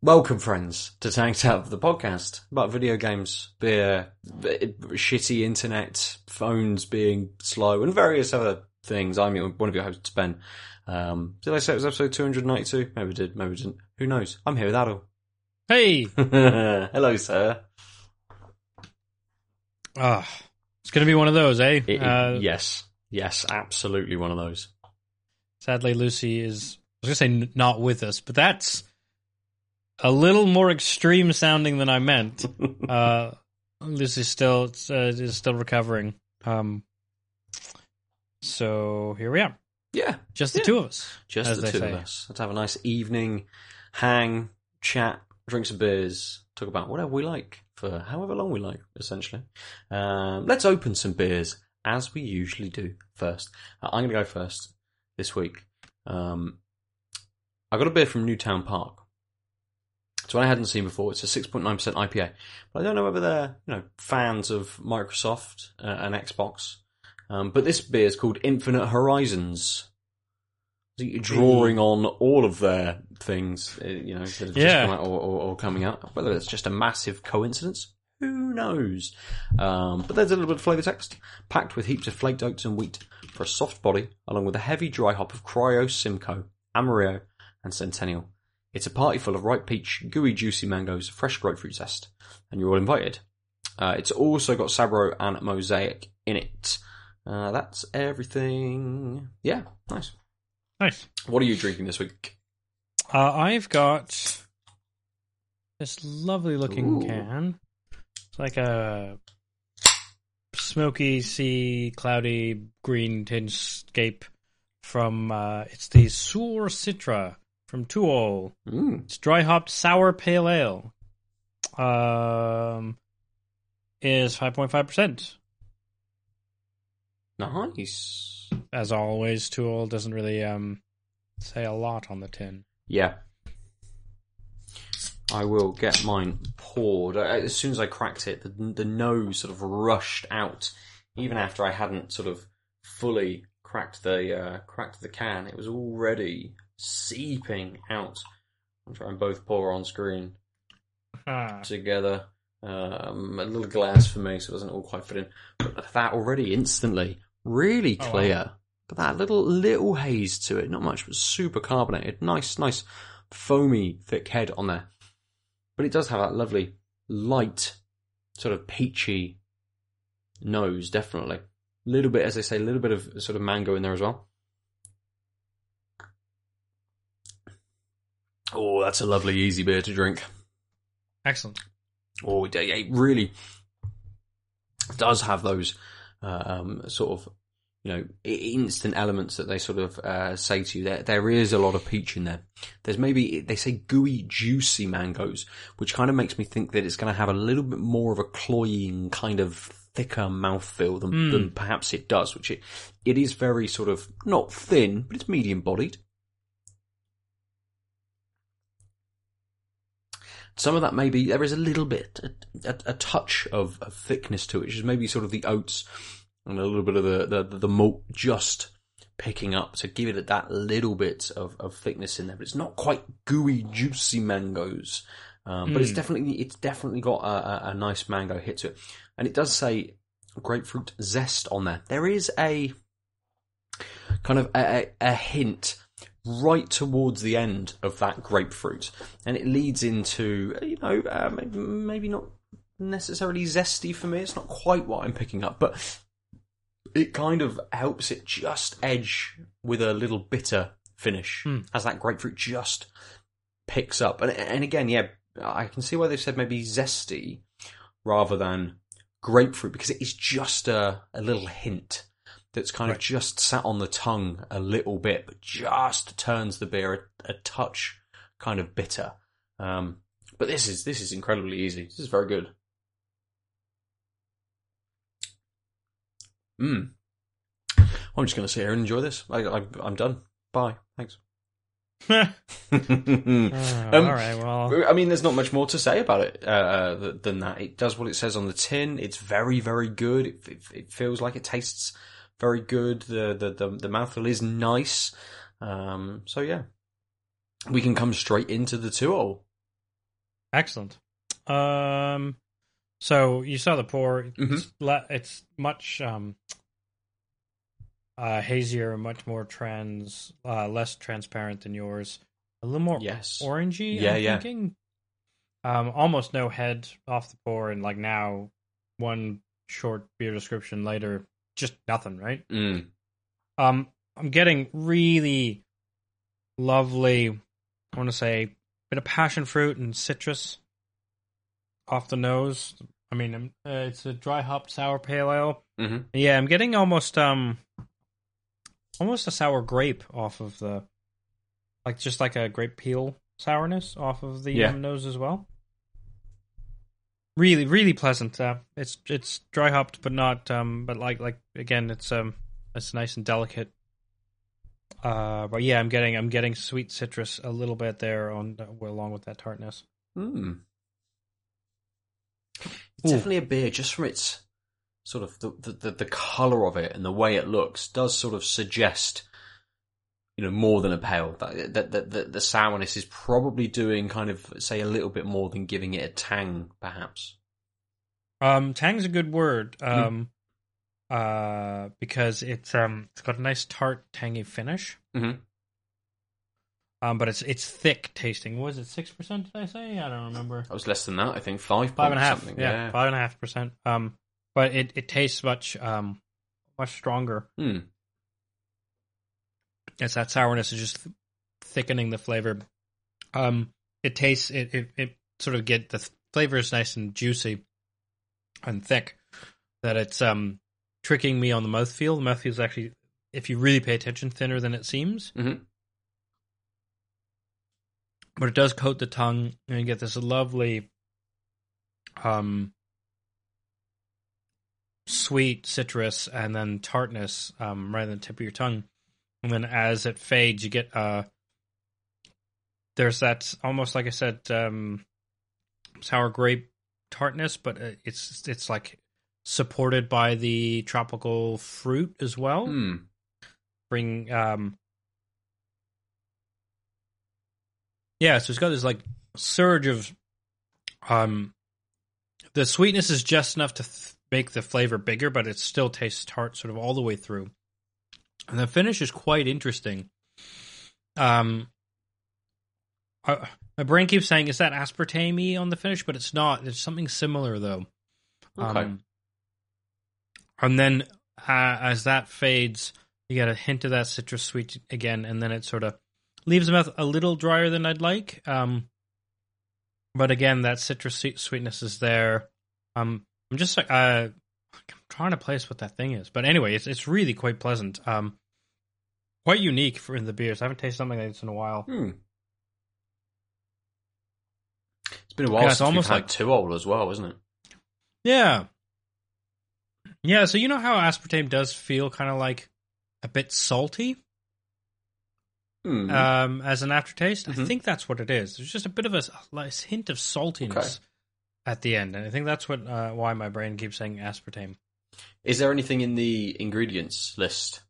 Welcome, friends, to Tanked Up, the podcast about video games, beer, b- shitty internet, phones being slow, and various other things. I'm your- one of your hosts, Ben. Um, did I say it was episode 292? Maybe I did, maybe I didn't. Who knows? I'm here with Adel. Hey, Hello, sir. Ah, it's gonna be one of those, eh? It- it- uh, yes, yes, absolutely one of those. Sadly, Lucy is. I was gonna say not with us, but that's a little more extreme sounding than I meant. uh, Lucy's still uh, is still recovering. Um, so here we are, Yeah, just the Yeah. two of us. just the two say. of us. Let's have a nice evening, hang, chat, drink some beers, talk about whatever we like for however long we like, essentially. Um, let's open some beers as we usually do first. Uh, I'm going to go first this week. Um, I got a beer from Newtown Park. It's one I hadn't seen before. It's a 6.9% IPA. But I don't know whether they're you know fans of Microsoft uh, and Xbox. Um, but this beer is called Infinite Horizons. I think you're drawing on all of their things, uh, you know, that have just Yeah. come out or, or, or coming out. Whether it's just a massive coincidence, who knows? Um, but there's a little bit of flavour text, packed with heaps of flaked oats and wheat for a soft body, along with a heavy dry hop of Cryo, Simcoe, Amarillo, and Centennial. It's a party full of ripe peach, gooey, juicy mangoes, fresh grapefruit zest, and you're all invited. Uh, it's also got Sabro and Mosaic in it. Uh, that's everything. Yeah, nice. Nice. What are you drinking this week? Uh, I've got this lovely looking Ooh. can. It's like a smoky sea, cloudy green tintscape from uh, it's the Sur Citra from To Øl. Mm, It's dry hopped sour pale ale. Um, is five point five percent. nice. As always, To Øl doesn't really um say a lot on the tin. Yeah. I will get mine poured. As soon as I cracked it, the, the nose sort of rushed out, even after I hadn't sort of fully cracked the uh, cracked the can. It was already seeping out. I'm trying both pour on screen Ah. together. Um, a little glass for me, so it doesn't all quite fit in. But that already instantly really Oh, wow. clear. But that little little haze to it, not much, but super carbonated. Nice, nice foamy thick head on there. But it does have that lovely light, sort of peachy nose, definitely. A little bit, as I say, a little bit of sort of mango in there as well. Oh, that's a lovely easy beer to drink. Excellent. Oh, it, really does have those um, sort of you know instant elements that they sort of uh, say to you. There, there is a lot of peach in there. There's maybe they say gooey, juicy mangoes, which kind of makes me think that it's going to have a little bit more of a cloying kind of thicker mouthfeel than, Mm. than perhaps it does. Which it it is very sort of not thin, but it's medium bodied. Some of that maybe there is a little bit, a, a, a touch of, of thickness to it, which is maybe sort of the oats and a little bit of the, the, the malt just picking up to give it that little bit of, of thickness in there. But it's not quite gooey, juicy mangoes. Um, but it's Mm. definitely it's definitely got a, a, a nice mango hit to it, and it does say grapefruit zest on there. There is a kind of a, a hint right towards the end of that grapefruit, and it leads into you know uh, maybe, maybe not necessarily zesty for me. It's not quite what I'm picking up, but it kind of helps it just edge with a little bitter finish Hmm. as that grapefruit just picks up. And and again, yeah, I can see why they've said maybe zesty rather than grapefruit because it is just a, a little hint that's kind of just sat on the tongue a little bit, but just turns the beer a, a touch kind of bitter. Um, but this is this is incredibly easy. This is very good. Mm. I'm just going to sit here and enjoy this. I, I'm done. Bye. Thanks. Uh, Um, all right. Well, I mean, there's not much more to say about it uh, than that. It does what it says on the tin. It's very, very good. It, it, it feels like it tastes very good. The the the, the mouthfeel is nice. Um, so yeah, we can come straight into the To Øl. excellent. Um, so you saw the pour. Mm-hmm. It's, le- it's much um, uh, hazier, much more trans, uh, less transparent than yours. A little more Yes. orangey. Yeah, I'm yeah. Thinking. Um, almost no head off the pour, and like now, one short beer description later, just nothing. Right. Mm. Um, I'm getting really lovely. I want to say bit of passion fruit and citrus off the nose. I mean, uh, it's a dry hopped sour pale ale. hmm Yeah, I'm getting almost um, almost a sour grape off of the, like just like a grape peel sourness off of the Yeah. um, nose as well. Really, really pleasant. Uh, it's it's dry hopped, but not um, but like like again, it's um, it's nice and delicate. Uh, but yeah, I'm getting I'm getting sweet citrus a little bit there on along with that tartness. Mm. It's Ooh. definitely a beer just from its sort of the, the, the, the color of it and the way it looks does sort of suggest you know more than a pale that that, that, that the sourness is probably doing kind of say a little bit more than giving it a tang perhaps Um, tang's a good word. Mm-hmm. Um, uh, because it's um, it's got a nice tart, tangy finish. Mhm. Um, but it's it's thick tasting. Was it six percent? Did I say? I don't remember. that was less than that I think five Five and a half. something Yeah, yeah, five and a half percent. Um, but it it tastes much um much stronger. Hmm. It's that sourness is just thickening the flavor. Um, it tastes it it, it sort of get the flavor is nice and juicy and thick. That it's um tricking me on the mouthfeel. The mouthfeel is actually, if you really pay attention, thinner than it seems. Mhm. But it does coat the tongue, and you get this lovely, um, sweet citrus and then tartness um, right on the tip of your tongue. And then as it fades, you get uh, there's that almost like I said, um, sour grape tartness, but uh, it's it's like supported by the tropical fruit as well. Hmm. Bring um, yeah, so it's got this like surge of um, the sweetness is just enough to th- make the flavor bigger, but it still tastes tart sort of all the way through. And the finish is quite interesting. Um, uh, my brain keeps saying, "Is that aspartame on the finish?" But it's not. It's something similar though. Okay. Um, and then uh, as that fades, you get a hint of that citrus sweet again, and then it sort of leaves the mouth a little drier than I'd like. Um, but again, that citrus sweetness is there. Um, I'm just like uh, trying to place what that thing is, but anyway, it's it's really quite pleasant. Um, quite unique for in the beers. I haven't tasted something like this in a while. Hmm. It's been a while Yeah, it's almost like- To Øl as well, isn't it? Yeah. Yeah, so you know how aspartame does feel kind of like a bit salty Hmm. um, as an aftertaste? I Mhm. think that's what it is. There's just a bit of a, like, hint of saltiness Okay. at the end. And I think that's what uh, why my brain keeps saying aspartame. Is there anything in the ingredients list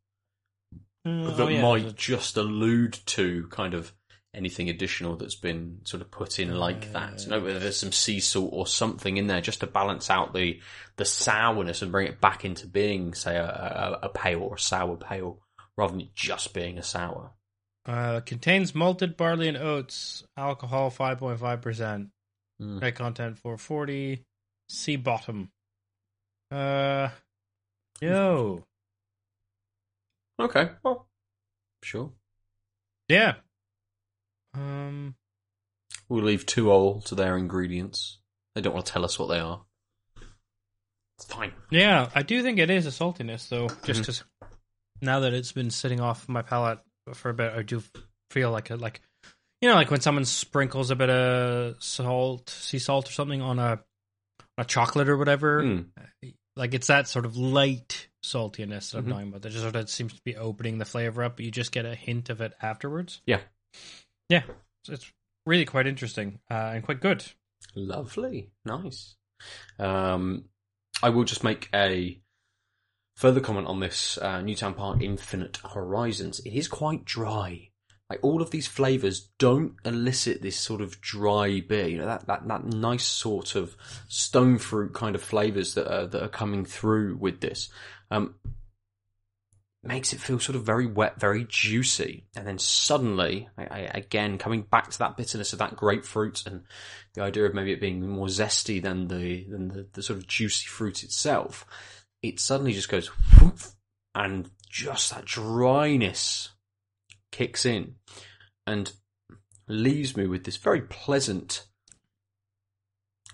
Mm, that oh, yeah, might a- just allude to kind of anything additional that's been sort of put in like that. You know, whether there's some sea salt or something in there just to balance out the the sourness and bring it back into being, say, a, a, a pale or a sour pale, rather than just being a sour. Uh, contains malted barley and oats, alcohol 5.5%, Mm. net content 440, sea bottom. Uh, yo. Okay, well, sure. Yeah. Um, We'll leave To Øl to their ingredients. They don't want to tell us what they are. It's fine. Yeah, I do think it is a saltiness, though. Just Mhm. 'cause now that it's been sitting off my palate for a bit, I do feel like it, like you know, like when someone sprinkles a bit of salt, sea salt or something on a a chocolate or whatever. Mm. Like it's that sort of light saltiness that. I'm talking about. That just sort of seems to be opening the flavor up, but you just get a hint of it afterwards. Yeah. Yeah, it's, it's really quite interesting uh, and quite good. Lovely, nice. Um, I will just make a further comment on this uh, Newtown Park Infinite Horizons. It is quite dry. Like all of these flavors don't elicit this sort of dry beer. You know that that that nice sort of stone fruit kind of flavors that are that are coming through with this. Um, makes it feel sort of very wet, very juicy, and then suddenly, I, I, again, coming back to that bitterness of that grapefruit and the idea of maybe it being more zesty than the than the, the sort of juicy fruit itself, it suddenly just goes and just that dryness kicks in and leaves me with this very pleasant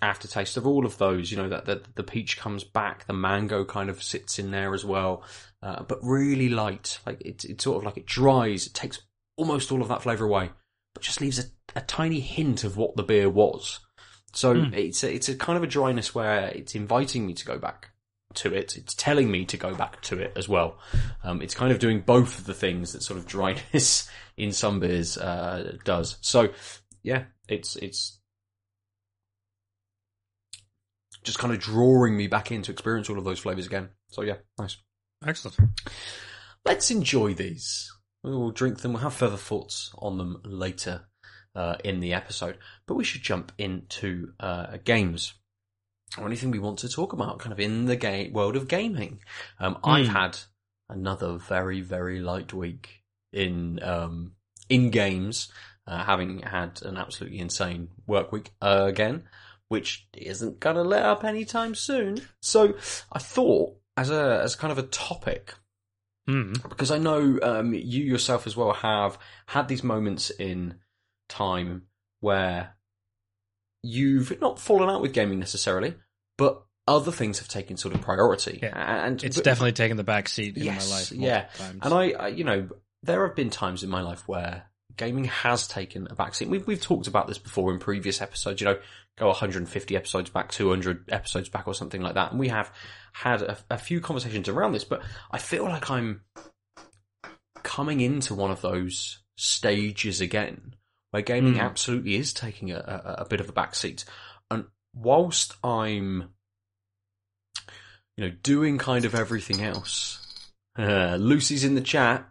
aftertaste of all of those. You know that the, the peach comes back, the mango kind of sits in there as well, uh, but really light. Like it's it's sort of like it dries. It takes almost all of that flavour away, but just leaves a, a tiny hint of what the beer was. So Mm. it's a, it's a kind of a dryness where it's inviting me to go back to it. It's telling me to go back to it as well. Um, it's kind of doing both of the things that sort of dryness in some beers uh, does. So yeah, it's it's just kind of drawing me back in to experience all of those flavors again. So yeah, nice. Excellent. Let's enjoy these. We'll drink them. We'll have further thoughts on them later uh, in the episode. But we should jump into uh, games or anything we want to talk about, kind of in the game world of gaming. Um, I've Hmm. had another very very light week in um, in games, uh, having had an absolutely insane work week uh, again, which isn't gonna let up anytime soon. So I thought, as a as kind of a topic, Mm. because I know um, you yourself as well have had these moments in time where you've not fallen out with gaming necessarily, but other things have taken sort of priority. Yeah. and It's but- definitely taken the back seat in Yes, my life. yeah. times. and I, I, you know, there have been times in my life where gaming has taken a backseat. We've we've talked about this before in previous episodes. You know, go 150 episodes back, 200 episodes back, or something like that, and we have had a, a few conversations around this. But I feel like I'm coming into one of those stages again, where gaming Hmm. absolutely is taking a, a, a bit of a backseat. And whilst I'm you know, doing kind of everything else. Uh, Lucy's in the chat,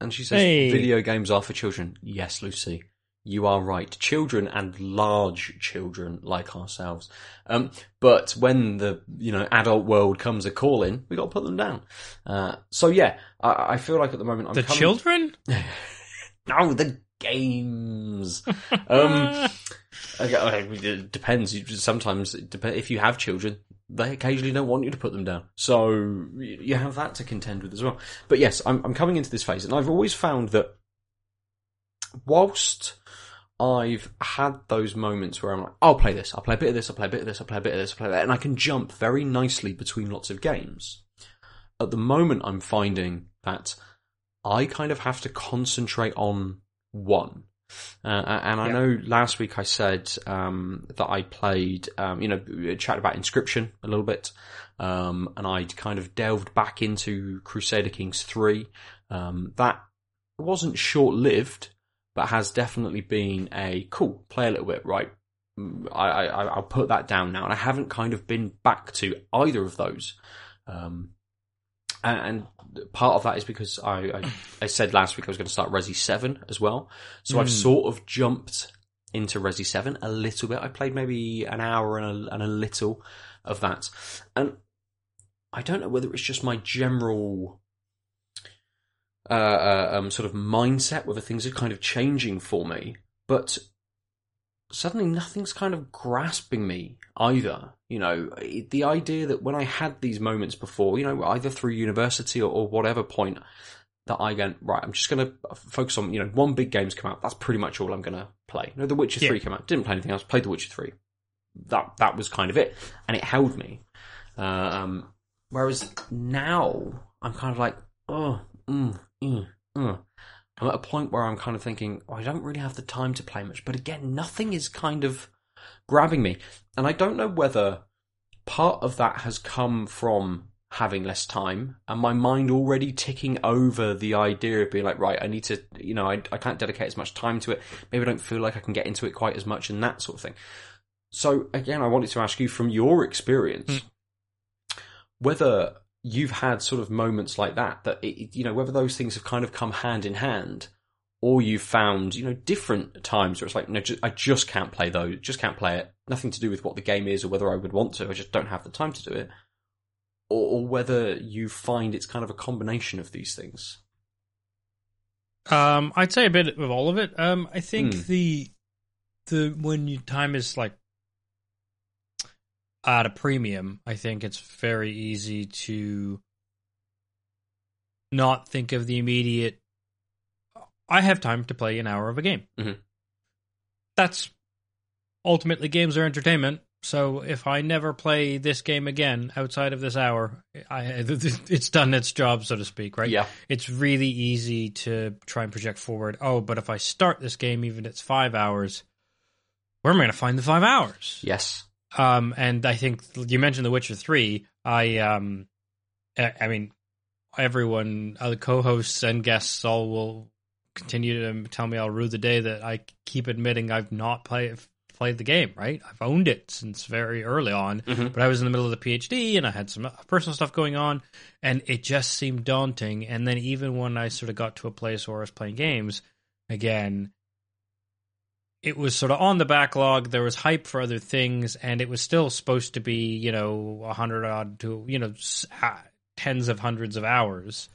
and she says Hey. video games are for children. Yes, Lucy, you are right. Children and large children like ourselves. Um, but when the you know adult world comes a calling, we got to put them down. Uh, so yeah, I, I feel like at the moment I'm the coming- children? No, the games. um, Okay, it depends. Sometimes, it dep- if you have children, they occasionally don't want you to put them down. So you have that to contend with as well. But yes, I'm, I'm coming into this phase, and I've always found that whilst I've had those moments where I'm like, I'll play this, I'll play a bit of this, I'll play a bit of this, I'll play a bit of this, I'll play that, and I can jump very nicely between lots of games. At the moment, I'm finding that I kind of have to concentrate on one. Uh, and I Yeah. know last week I said um, that I played, um, you know, chatted about Inscryption a little bit, um, and I'd kind of delved back into Crusader Kings 3. Um, that wasn't short lived, but has definitely been a cool, play a little bit, right? Mm, I, I, I'll put that down now, and I haven't kind of been back to either of those. Um, and, and part of that is because I, I, I said last week I was going to start Resi 7 as well. So I've Mm. sort of jumped into Resi 7 a little bit. I played maybe an hour and a, and a little of that. And I don't know whether it's just my general uh, uh, um, sort of mindset, whether things are kind of changing for me, but suddenly nothing's kind of grasping me either. You know, the idea that when I had these moments before, you know, either through university or, or whatever point, that I go, right, I'm just going to focus on, you know, one big game's come out. That's pretty much all I'm going to play. You know, The Witcher Yeah. 3 came out. Didn't play anything else. Played The Witcher 3. That, that was kind of it. And it held me. Um, whereas now, I'm kind of like, oh, mm, mm, mm. I'm at a point where I'm kind of thinking, oh, I don't really have the time to play much. But again, nothing is kind of grabbing me. And I don't know whether part of that has come from having less time and my mind already ticking over the idea of being like, right, I need to, you know, I, I can't dedicate as much time to it. Maybe I don't feel like I can get into it quite as much and that sort of thing. So again, I wanted to ask you from your experience, Mm. whether you've had sort of moments like that, that, it, you know, whether those things have kind of come hand in hand or you've found, you know, different times where it's like, no, ju- I just can't play those, just can't play it. Nothing to do with what the game is or whether I would want to. I just don't have the time to do it. Or, or whether you find it's kind of a combination of these things. Um, I'd say a bit of all of it. Um, I think Hmm. the the when you time is like at a premium, I think it's very easy to not think of the immediate. I have time to play an hour of a game. Mhm. That's ultimately games are entertainment. So if I never play this game again outside of this hour, I it's done its job, so to speak, right? Yeah. it's really easy to try and project forward. Oh, but if I start this game, even if it's five hours, where am I going to find the five hours? Yes. Um, and I think you mentioned The Witcher Three. I um, I, I mean, everyone, uh, the co-hosts and guests, all will continue to tell me I'll rue the day that I keep admitting I've not played played the game. Right, I've owned it since very early on, Mhm. but I was in the middle of the PhD and I had some personal stuff going on, and it just seemed daunting. And then even when I sort of got to a place where I was playing games again, it was sort of on the backlog. There was hype for other things, and it was still supposed to be, you know, a hundred odd to you know tens of hundreds of hours,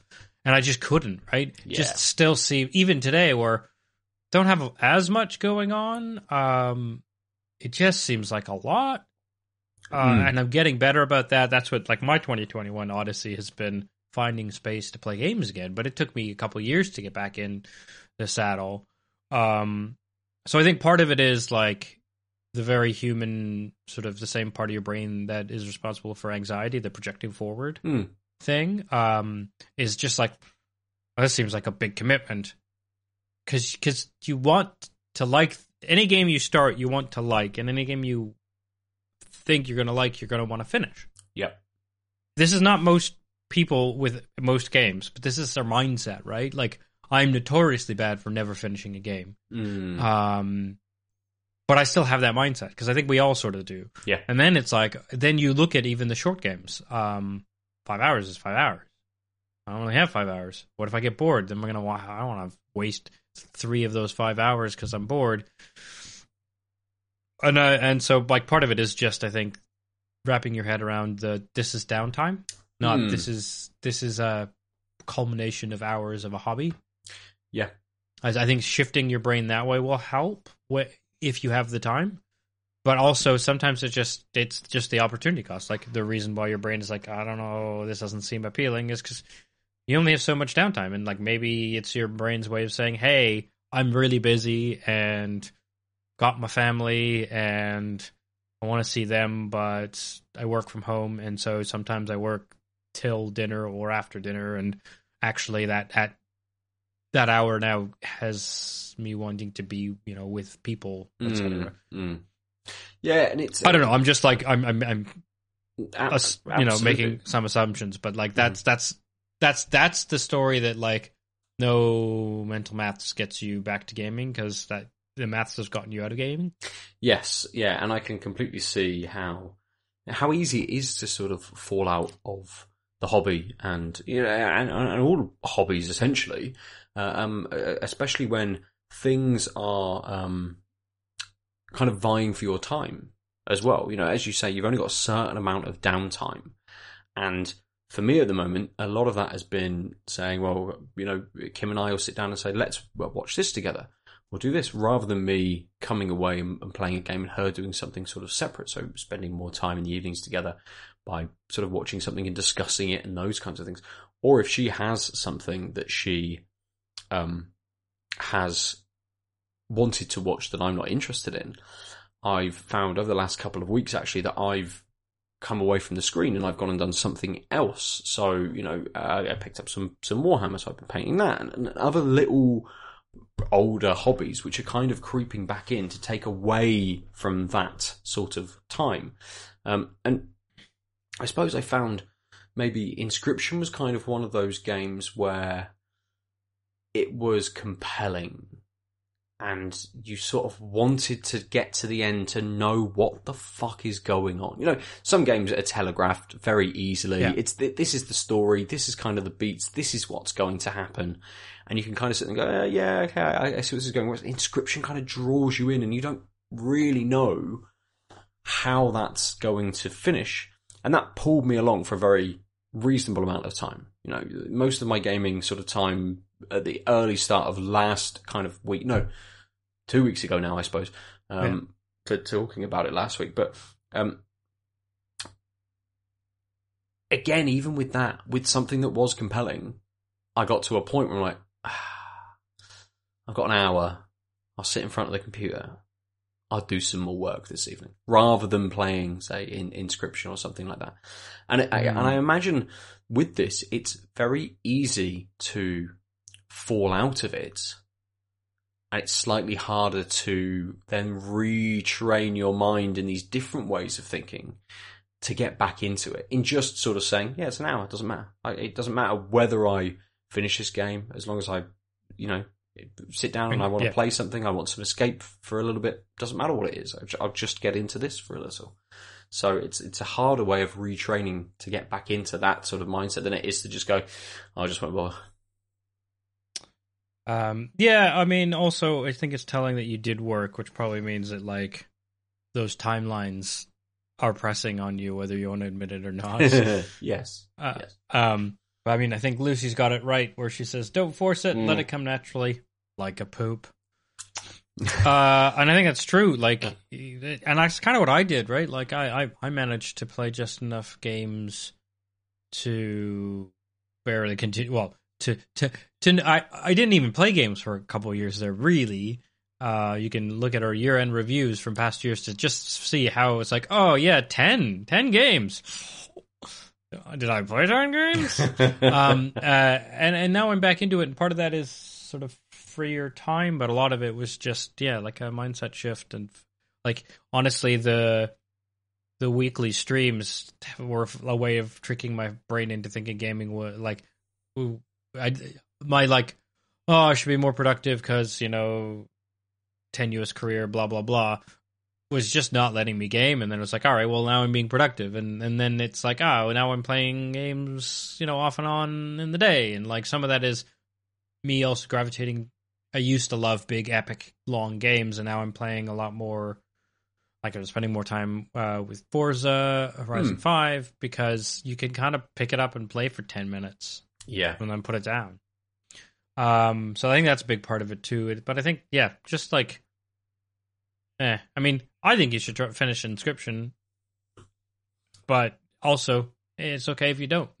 and I just couldn't. Right, Yeah. just still see even today where don't have as much going on. Um, it just seems like a lot. Uh, Mm. And I'm getting better about that. That's what like my 2021 Odyssey has been finding space to play games again. But it took me a couple years to get back in the saddle. Um, so I think part of it is like the very human sort of the same part of your brain that is responsible for anxiety, the projecting forward Hmm. thing, um, is just like well, this seems like a big commitment because because you want to like any game you start, you want to like, and any game you think you're going to like, you're going to want to finish. Yep. This is not most people with most games, but this is their mindset, right? Like I'm notoriously bad for never finishing a game. Mm. Um, but I still have that mindset because I think we all sort of do. Yeah. And then it's like, then you look at even the short games. Um, five hours is five hours. I only have five hours. What if I get bored? Then we're gonna. I don't want to waste three of those five hours because I'm bored. And uh, and so like part of it is just I think wrapping your head around the this is downtime, not Hmm. this is this is a culmination of hours of a hobby. Yeah. I, I think shifting your brain that way will help if you have the time. But also sometimes it's just it's just the opportunity cost. Like the reason why your brain is like I don't know this doesn't seem appealing is because you only have so much downtime, and like maybe it's your brain's way of saying, "Hey, I'm really busy and got my family and I want to see them, but I work from home, and so sometimes I work till dinner or after dinner, and actually that at that hour now has me wanting to be, you know, with people, etc. Mm. Mm. Yeah, and it's I don't know. I'm just like I'm I'm, I'm Ab- you know, making some assumptions, but like that's that's that's that's the story that like no mental maths gets you back to gaming because that the maths has gotten you out of gaming. Yes, yeah, and I can completely see how how easy it is to sort of fall out of the hobby and you know and, and all hobbies essentially, uh, um, uh, especially when things are um, kind of vying for your time as well. You know, as you say, you've only got a certain amount of downtime, and for me at the moment, a lot of that has been saying, well, you know, Kim and I will sit down and say, let's watch this together we'll do this rather than me coming away and, and playing a game and her doing something sort of separate. So spending more time in the evenings together by sort of watching something and discussing it and those kinds of things. Or if she has something that she um, has wanted to watch that I'm not interested in, I've found over the last couple of weeks actually that I've come away from the screen and I've gone and done something else. So you know, uh, I picked up some some Warhammer, so I've been painting that and, and other little older hobbies which are kind of creeping back in to take away from that sort of time. Um, and I suppose I found maybe Inscryption was kind of one of those games where it was compelling and you sort of wanted to get to the end to know what the fuck is going on. You know, some games are telegraphed very easily. Yeah. It's th- this is the story, this is kind of the beats, this is what's going to happen, and you can kind of sit and go, uh, yeah, okay, I, I see where this is going. Whereas Inscryption kind of draws you in, and you don't really know how that's going to finish, and that pulled me along for a very reasonable amount of time. You know, most of my gaming sort of time at the early start of last kind of week, no, two weeks ago now, I suppose, um, to, talking about it last week. But um, again, even with that, with something that was compelling, I got to a point where I'm like, ah, I've got an hour. I'll sit in front of the computer. I'll do some more work this evening, rather than playing, say, in Inscryption or something like that. And I, and I imagine with this, it's very easy to fall out of it. And it's slightly harder to then retrain your mind in these different ways of thinking to get back into it. In just sort of saying, yeah, it's an hour, it doesn't matter. It doesn't matter whether I finish this game, as long as I, you know, sit down and I want Yeah. to play something, I want some escape for a little bit. Doesn't matter what it is. I'll I'll just get into this for a little. So it's it's a harder way of retraining to get back into that sort of mindset than it is to just go, "Oh, I just won't bother. Um, yeah, I mean, also, I think it's telling that you did work, which probably means that like those timelines are pressing on you, whether you want to admit it or not. yes. Uh, Yes. Um, but I mean, I think Lucy's got it right where she says, "Don't force it, let Mm. it come naturally, like a poop." uh, and I think that's true. Like, and that's kind of what I did, right? Like, I, I I managed to play just enough games to barely continue. Well, to to to I I didn't even play games for a couple of years there. Really, uh, you can look at our year end reviews from past years to just see how it's like. Oh yeah, 10, 10 games. Did I play ten games? um, uh, and and now I'm back into it, and part of that is sort of freer time, but a lot of it was just yeah, like a mindset shift, and like honestly, the the weekly streams were a way of tricking my brain into thinking gaming was like, I my like, oh, I should be more productive because you know, tenuous career, blah blah blah. Was just not letting me game, and then it was like, all right, well now I'm being productive, and and then it's like, oh, now I'm playing games, you know, off and on in the day, and like some of that is me also gravitating. I used to love big, epic, long games, and now I'm playing a lot more. Like I'm spending more time uh, with Forza Horizon Hmm. Five because you can kind of pick it up and play for ten minutes yeah. and then put it down. Um, so I think that's a big part of it too. But I think, yeah, just like, eh. I mean, I think you should try, finish Inscryption, but also it's okay if you don't.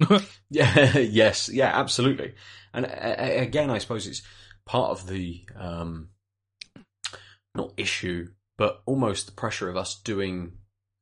Yeah, yes, yeah, absolutely. And again, I suppose it's part of the um, not issue, but almost the pressure of us doing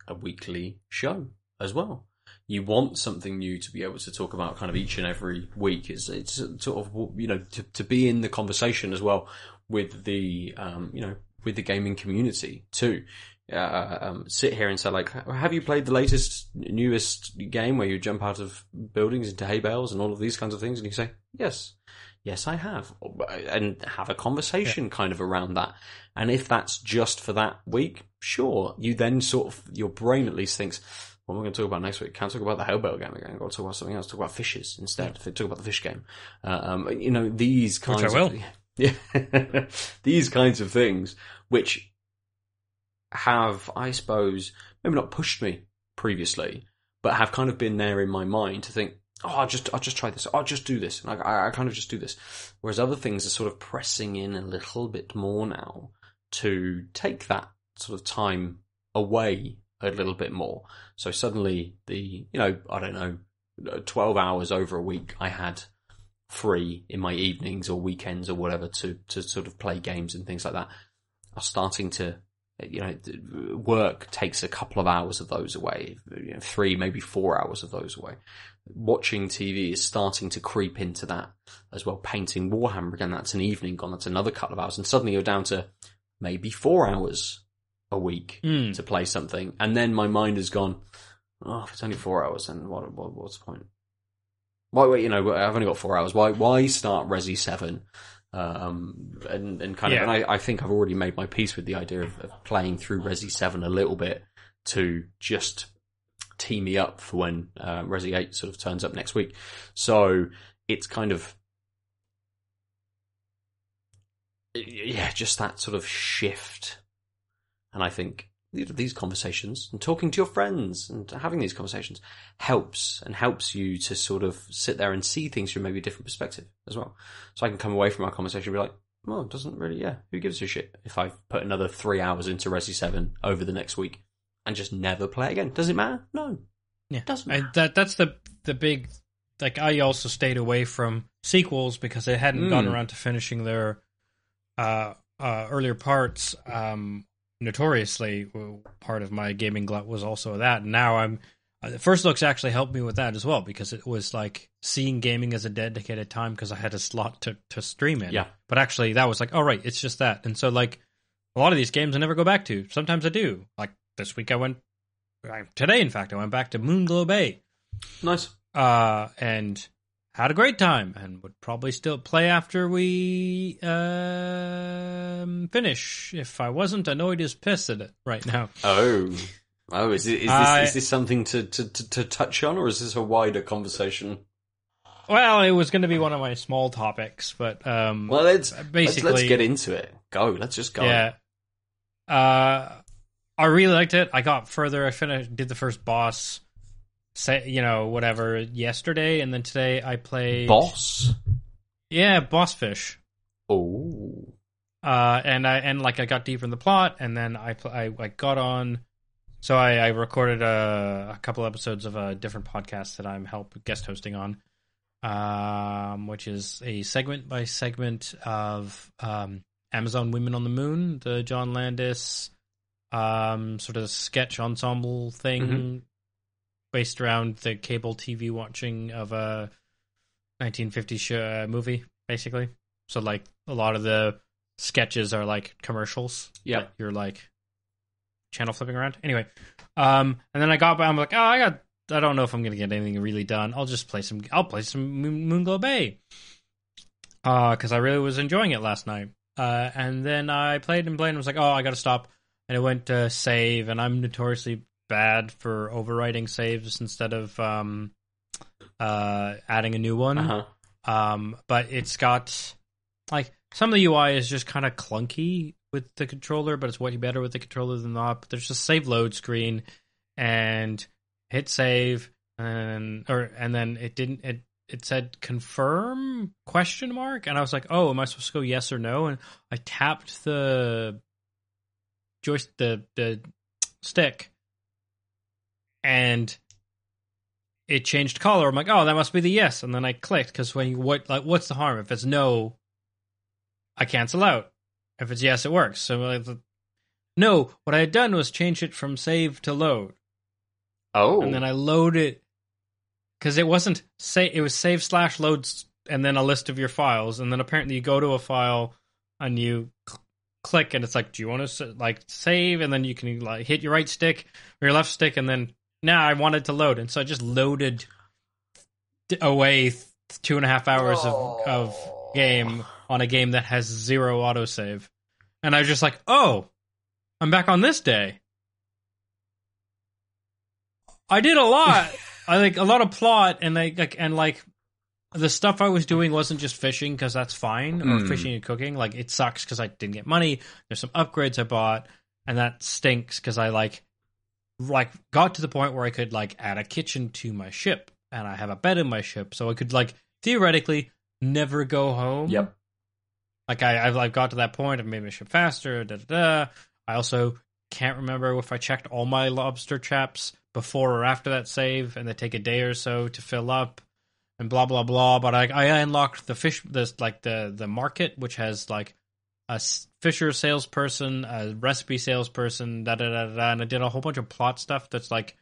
a weekly show as well. You want something new to be able to talk about, kind of each and every week. It's it's sort of you know to to be in the conversation as well with the um, you know with the gaming community too. Uh, um, sit here and say like, have you played the latest, newest game where you jump out of buildings into hay bales and all of these kinds of things? And you say, yes, yes, I have, and have a conversation kind of around that. And if that's just for that week, sure. You then sort of your brain at least thinks, what am I going to talk about next week? Can't talk about the bale game again. I've got to talk about something else. Talk about fishes instead. Talk about the fish game. Uh, um, you know these kinds. I will. Of, yeah, these kinds of things, which have, I suppose, maybe not pushed me previously, but have kind of been there in my mind to think, oh, I'll just, I'll just try this. I'll just do this. And I, I, I kind of just do this. Whereas other things are sort of pressing in a little bit more now to take that sort of time away a little bit more. So suddenly the, you know, I don't know, 12 hours over a week I had free in my evenings or weekends or whatever to, to sort of play games and things like that are starting to you know, work takes a couple of hours of those away, you know, three, maybe four hours of those away. Watching TV is starting to creep into that as well. Painting Warhammer again, that's an evening gone, that's another couple of hours. And suddenly you're down to maybe four hours a week Hmm. to play something. And then my mind has gone, oh, if it's only four hours, then what, what what's the point? Why, wait, you know, I've only got four hours. Why, why start Resi Seven? Um, and and kind of, and I, I think I've already made my peace with the idea of, of playing through Resi Seven a little bit to just tee me up for when uh, Resi Eight sort of turns up next week. So it's kind of yeah, just that sort of shift. And I think these conversations and talking to your friends and having these conversations helps and helps you to sort of sit there and see things from maybe a different perspective as well. So I can come away from our conversation and be like, well, it doesn't really, yeah, who gives a shit if I put another three hours into Resi 7 over the next week and just never play again? Does it matter? No. Yeah, Doesn't I, that that's the the big like I also stayed away from sequels because they hadn't Mm. gotten around to finishing their uh, uh, earlier parts. Um, notoriously, part of my gaming glut was also that. And now I'm uh, the first looks actually helped me with that as well because it was like seeing gaming as a dedicated time because I had a slot to to stream in. Yeah. but actually that was like, oh right, it's just that. And so like a lot of these games I never go back to. Sometimes I do. Like this week I went. Today, in fact, I went back to Moon Moonglow Bay Nice. uh, and had a great time, and would probably still play after we um, finish. If I wasn't annoyed as piss at it right now, Oh. Oh, is, it, is, this, I- is this something to, to, to, to touch on, or is this a wider conversation? well, it was going to be one of my small topics, but um, Well, let's basically, let's, let's get into it. Go. Let's just go. yeah. Uh, I really liked it. I got further. I finished, did the first boss, say you know whatever yesterday, and then today I played Boss. Yeah, boss fish. Oh. uh, and I and like I got deeper in the plot, and then I I, I got on. So I, I recorded a, a couple episodes of a different podcast that I'm help guest hosting on, um, which is a segment by segment of um, Amazon Women on the Moon, the John Landis um, sort of sketch ensemble thing Mhm. Based around the cable TV watching of a 1950s show, uh, movie, basically. So like a lot of the sketches are like commercials. Yeah, You're like channel flipping around. Anyway, um, and then I got, by. I'm like, oh, I got, I don't know if I'm gonna get anything really done. I'll just play some, I'll play some Moon, Moonglow Bay, uh, because I really was enjoying it last night. Uh, and then I played and played and was like, oh, I gotta stop. And it went to save, and I'm notoriously bad for overwriting saves instead of um, uh, adding a new one. Uh huh. Um, but it's got like some of the UI is just kind of clunky with the controller, but it's way better with the controller than not. But there's just save load screen and hit save and or and then it didn't it it said confirm question mark and I was like, "Oh, am I supposed to go yes or no?" And I tapped the joystick the the stick and it changed color. I'm like, oh, that must be the yes. And then I clicked because when you what like what's the harm if it's no, I cancel out. If it's yes, it works. So like, no, what I had done was change it from save to load, Oh. and then I load it because it wasn't say it was save slash loads and then a list of your files, and then apparently you go to a file and you cl- click and it's like, do you want to like save? And then you can like hit your right stick or your left stick, and then now I wanted to load, and so I just loaded away two and a half hours of of game on a game that has zero autosave, and I was just like, oh, I'm back on this day. I did a lot. I like a lot of plot and like, like and like the stuff I was doing wasn't just fishing because that's fine or Mm. fishing and cooking. Like it sucks because I didn't get money. There's some upgrades I bought and that stinks because I like like got to the point where I could like add a kitchen to my ship and I have a bed in my ship, so I could like theoretically never go home. Yep. Like I, I've like got to that point. I've made my ship faster. Da da da. I also can't remember if I checked all my lobster traps before or after that save, and they take a day or so to fill up, and blah blah blah. But I, I unlocked the fish, this like the the market, which has like a fisher salesperson, a recipe salesperson, da da da da, and I did a whole bunch of plot stuff. That's like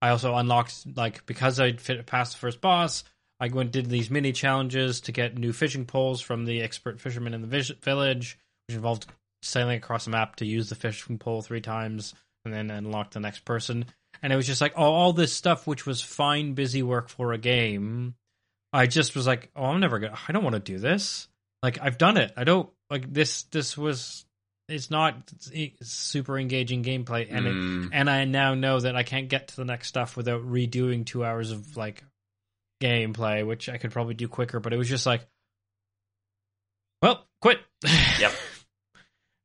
I also unlocked like because I fit the first boss. I went did these mini challenges to get new fishing poles from the expert fishermen in the village, which involved sailing across a map to use the fishing pole three times and then unlock the next person. And it was just like all this stuff, which was fine, busy work for a game, I just was like, oh, I'm never gonna. I don't want to do this. Like I've done it. I don't like this. This was. It's not super engaging gameplay, and Mm. it, and I now know that I can't get to the next stuff without redoing two hours of like gameplay, which I could probably do quicker. But it was just like, well, quit. Yep.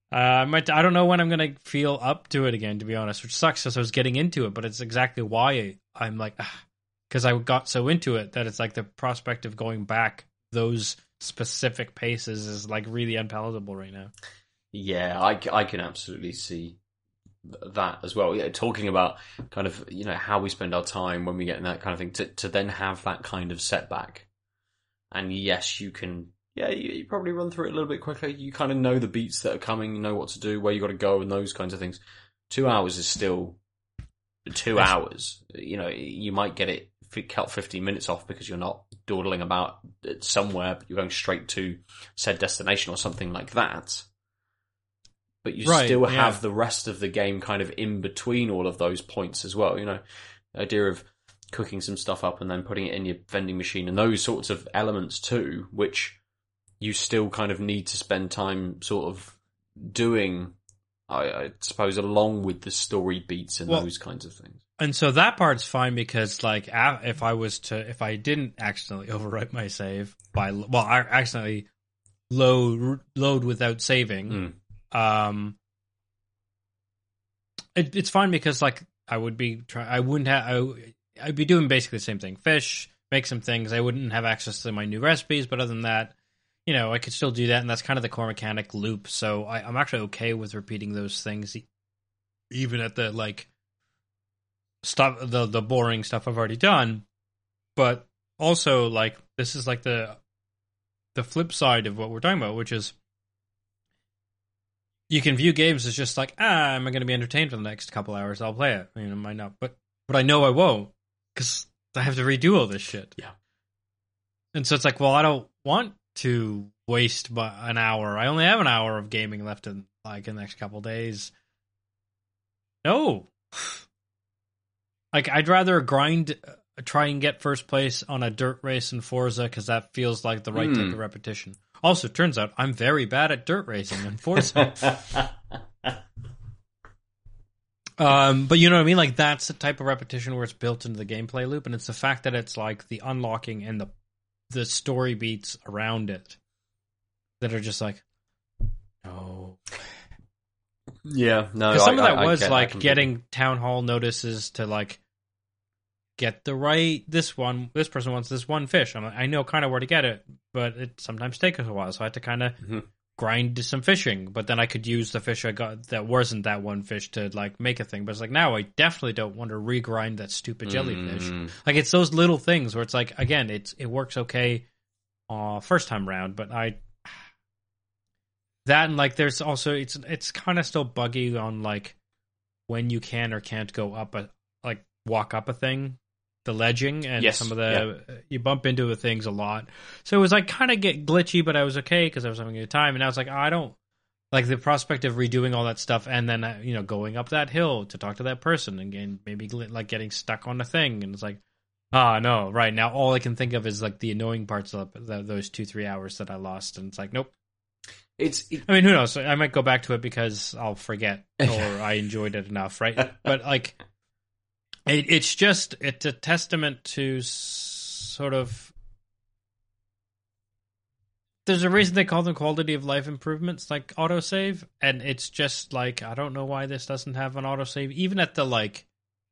Uh, I might. I don't know when I'm gonna feel up to it again, to be honest, which sucks because I was getting into it. But it's exactly why I'm like, because I got so into it that it's like the prospect of going back those specific paces is like really unpalatable right now. Yeah, I, I can absolutely see that as well. Yeah, talking about kind of you know how we spend our time when we get in that kind of thing to to then have that kind of setback, and yes, you can. Yeah, you, you probably run through it a little bit quicker. You kind of know the beats that are coming, you know what to do, where you got to go, and those kinds of things. Two hours is still two hours. You know, you might get it cut fifteen minutes off because you're not dawdling about uh, somewhere, but you're going straight to said destination or something like that but you Right, still yeah. have the rest of the game kind of in between all of those points as well. You know, the idea of cooking some stuff up and then putting it in your vending machine and those sorts of elements too, which you still kind of need to spend time sort of doing. I, I suppose along with the story beats and Well- those kinds of things. And so that part's fine because, like, if I was to, if I didn't accidentally overwrite my save by, well, I accidentally load load without saving, Mm. um, it, it's fine because, like, I would be try, I wouldn't have, I, I'd be doing basically the same thing: fish, make some things. I wouldn't have access to my new recipes, but other than that, you know, I could still do that, and that's kind of the core mechanic loop. So I, I'm actually okay with repeating those things, even at the like stuff, the the boring stuff I've already done. But also, like, this is like the the flip side of what we're talking about, which is you can view games as just like, ah, am I going to be entertained for the next couple hours? I'll play it. You know, might not, but but I know I won't because I have to redo all this shit. Yeah. And so it's like, well, I don't want to waste my, an hour. I only have an hour of gaming left in like in the next couple days. No. Like I'd rather grind, uh, try and get first place on a dirt race in Forza because that feels like the right type Hmm. of repetition. Also, turns out I'm very bad at dirt racing in Forza. Um, but you know what I mean? Like that's the type of repetition where it's built into the gameplay loop, and it's the fact that it's like the unlocking and the the story beats around it that are just like, no. yeah, no. Because some I- of that I- I was get like getting town hall notices to like get the right this one. This person wants this one fish. I'm like, I know kind of where to get it, but it sometimes takes a while, so I had to kind of Mhm. Grind some fishing. But then I could use the fish I got that wasn't that one fish to like make a thing. But it's like now I definitely don't want to regrind that stupid jellyfish. Mm. Like it's those little things where it's like again, it's it works okay uh first time round, but I that and like there's also it's it's kind of still buggy on like when you can or can't go up a like walk up a thing, the ledging and Yes, some of the you bump into the things a lot. So it was like kind of get glitchy, but I was okay because I was having a good time, and I was like, oh, I don't like the prospect of redoing all that stuff and then uh, you know going up that hill to talk to that person and again maybe like getting stuck on a thing. And it's like ah no right. Now all i can think of is like the annoying parts of the, those two three hours that i lost. And it's like nope. It's it, i mean who knows? I might go back to it because i'll forget or i enjoyed it enough right? But like it, it's just it's a testament to sort of there's a reason they call them quality of life improvements like autosave and it's just like i don't know why this doesn't have an autosave even at the like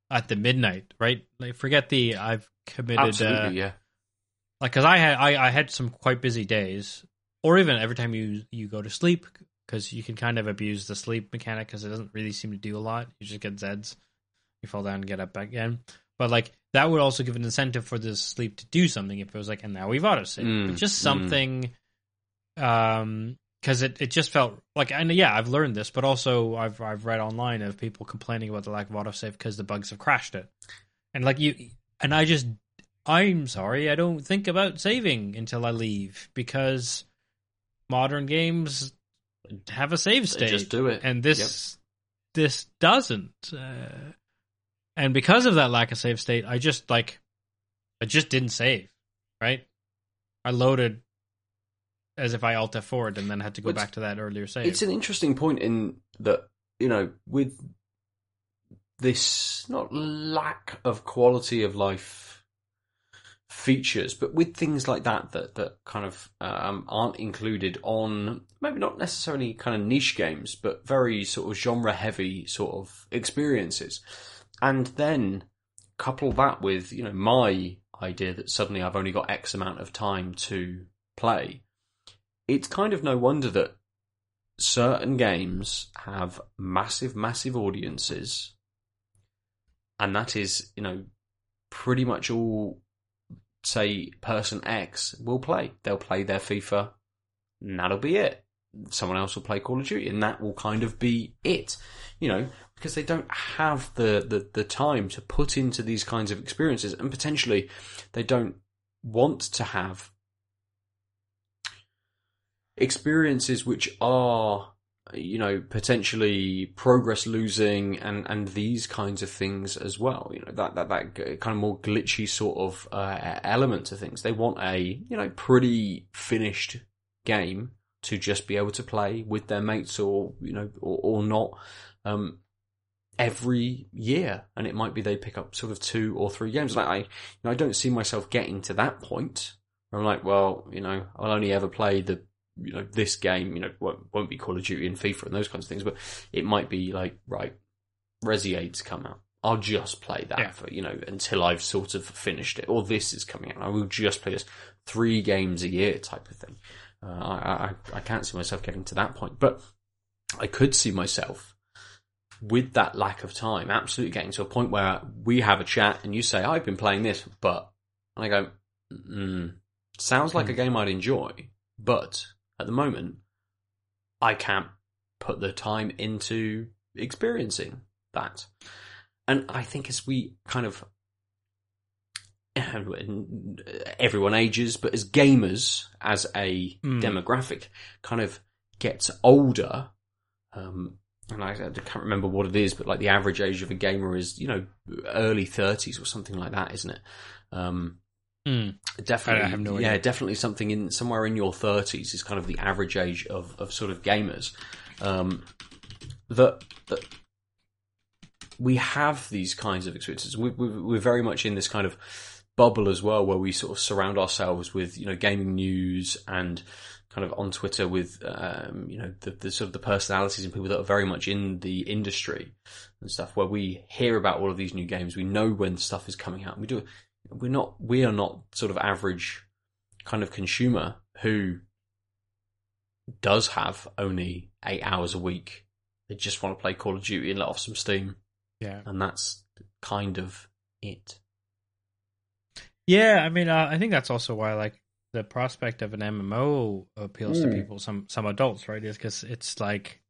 at the midnight right like forget the i've committed uh, absolutely yeah. like because I had I, I had some quite busy days, or even every time you you go to sleep, because you can kind of abuse the sleep mechanic because it doesn't really seem to do a lot. You just get Zeds, you fall down and get up again. But like that would also give an incentive for the sleep to do something if it was like, and now we've autosaved, Mm, but just mm. something, um, because it it just felt like and yeah I've learned this, but also I've I've read online of people complaining about the lack of autosave because the bugs have crashed it, and like you and I just I'm sorry, I don't think about saving until I leave because modern games have a save They state, just do it. and this this doesn't. Uh, and because of that lack of save state, I just like I just didn't save, right? I loaded as if I alt F4 and then had to go It's- back to that earlier save. It's an interesting point in that you know with this not lack of quality of life features, but with things like that that that kind of um, aren't included on maybe not necessarily kind of niche games, but very sort of genre heavy sort of experiences, and then couple that with you know my idea that suddenly I've only got X amount of time to play. It's kind of no wonder that certain games have massive, massive audiences, and that is, you know, pretty much all, say, person X will play. They'll play their FIFA, and that'll be it. Someone else will play Call of Duty, and that will kind of be it. You know, because they don't have the, the, the time to put into these kinds of experiences, and potentially they don't want to have experiences which are you know potentially progress losing and and these kinds of things as well you know that that that kind of more glitchy sort of uh, element to things. They want a you know pretty finished game to just be able to play with their mates or you know or, or not. Um every year and it might be they pick up sort of two or three games. Like i you know, i don't see myself getting to that point. Where i'm like well you know i'll only ever play the you know this game you know won't, won't be call of duty and fifa and those kinds of things but it might be like right resi 8's come out. I'll just play that Yeah. for you know until i've sort of finished it or this is coming out i will just play this three games a year type of thing. Uh, I, I i can't see myself getting to that point but i could see myself with that lack of time, absolutely getting to a point where we have a chat and you say, I've been playing this, but, and I go, mm, sounds like a Hmm. game I'd enjoy, but at the moment, I can't put the time into experiencing that. And I think as we kind of, everyone ages, but as gamers, as a Hmm. demographic, kind of gets older, um, and I, I can't remember what it is, but like the average age of a gamer is, you know, early thirties or something like that, isn't it? Um, Mm. definitely, no yeah, definitely something in somewhere in your thirties is kind of the average age of, of sort of gamers. Um, that that we have these kinds of experiences. We, we, we're very much in this kind of bubble as well, where we sort of surround ourselves with you know gaming news and kind of on Twitter with um, you know the, the sort of the personalities and people that are very much in the industry and stuff. Where we hear about all of these new games, we know when stuff is coming out. And we do. We're not. We are not sort of average kind of consumer who does have only eight hours a week. They just want to play Call of Duty and let off some steam, Yeah. and that's kind of it. Yeah, I mean, uh, I think that's also why like the prospect of an MMO appeals to Mm. people, some some adults, right? Is because it's like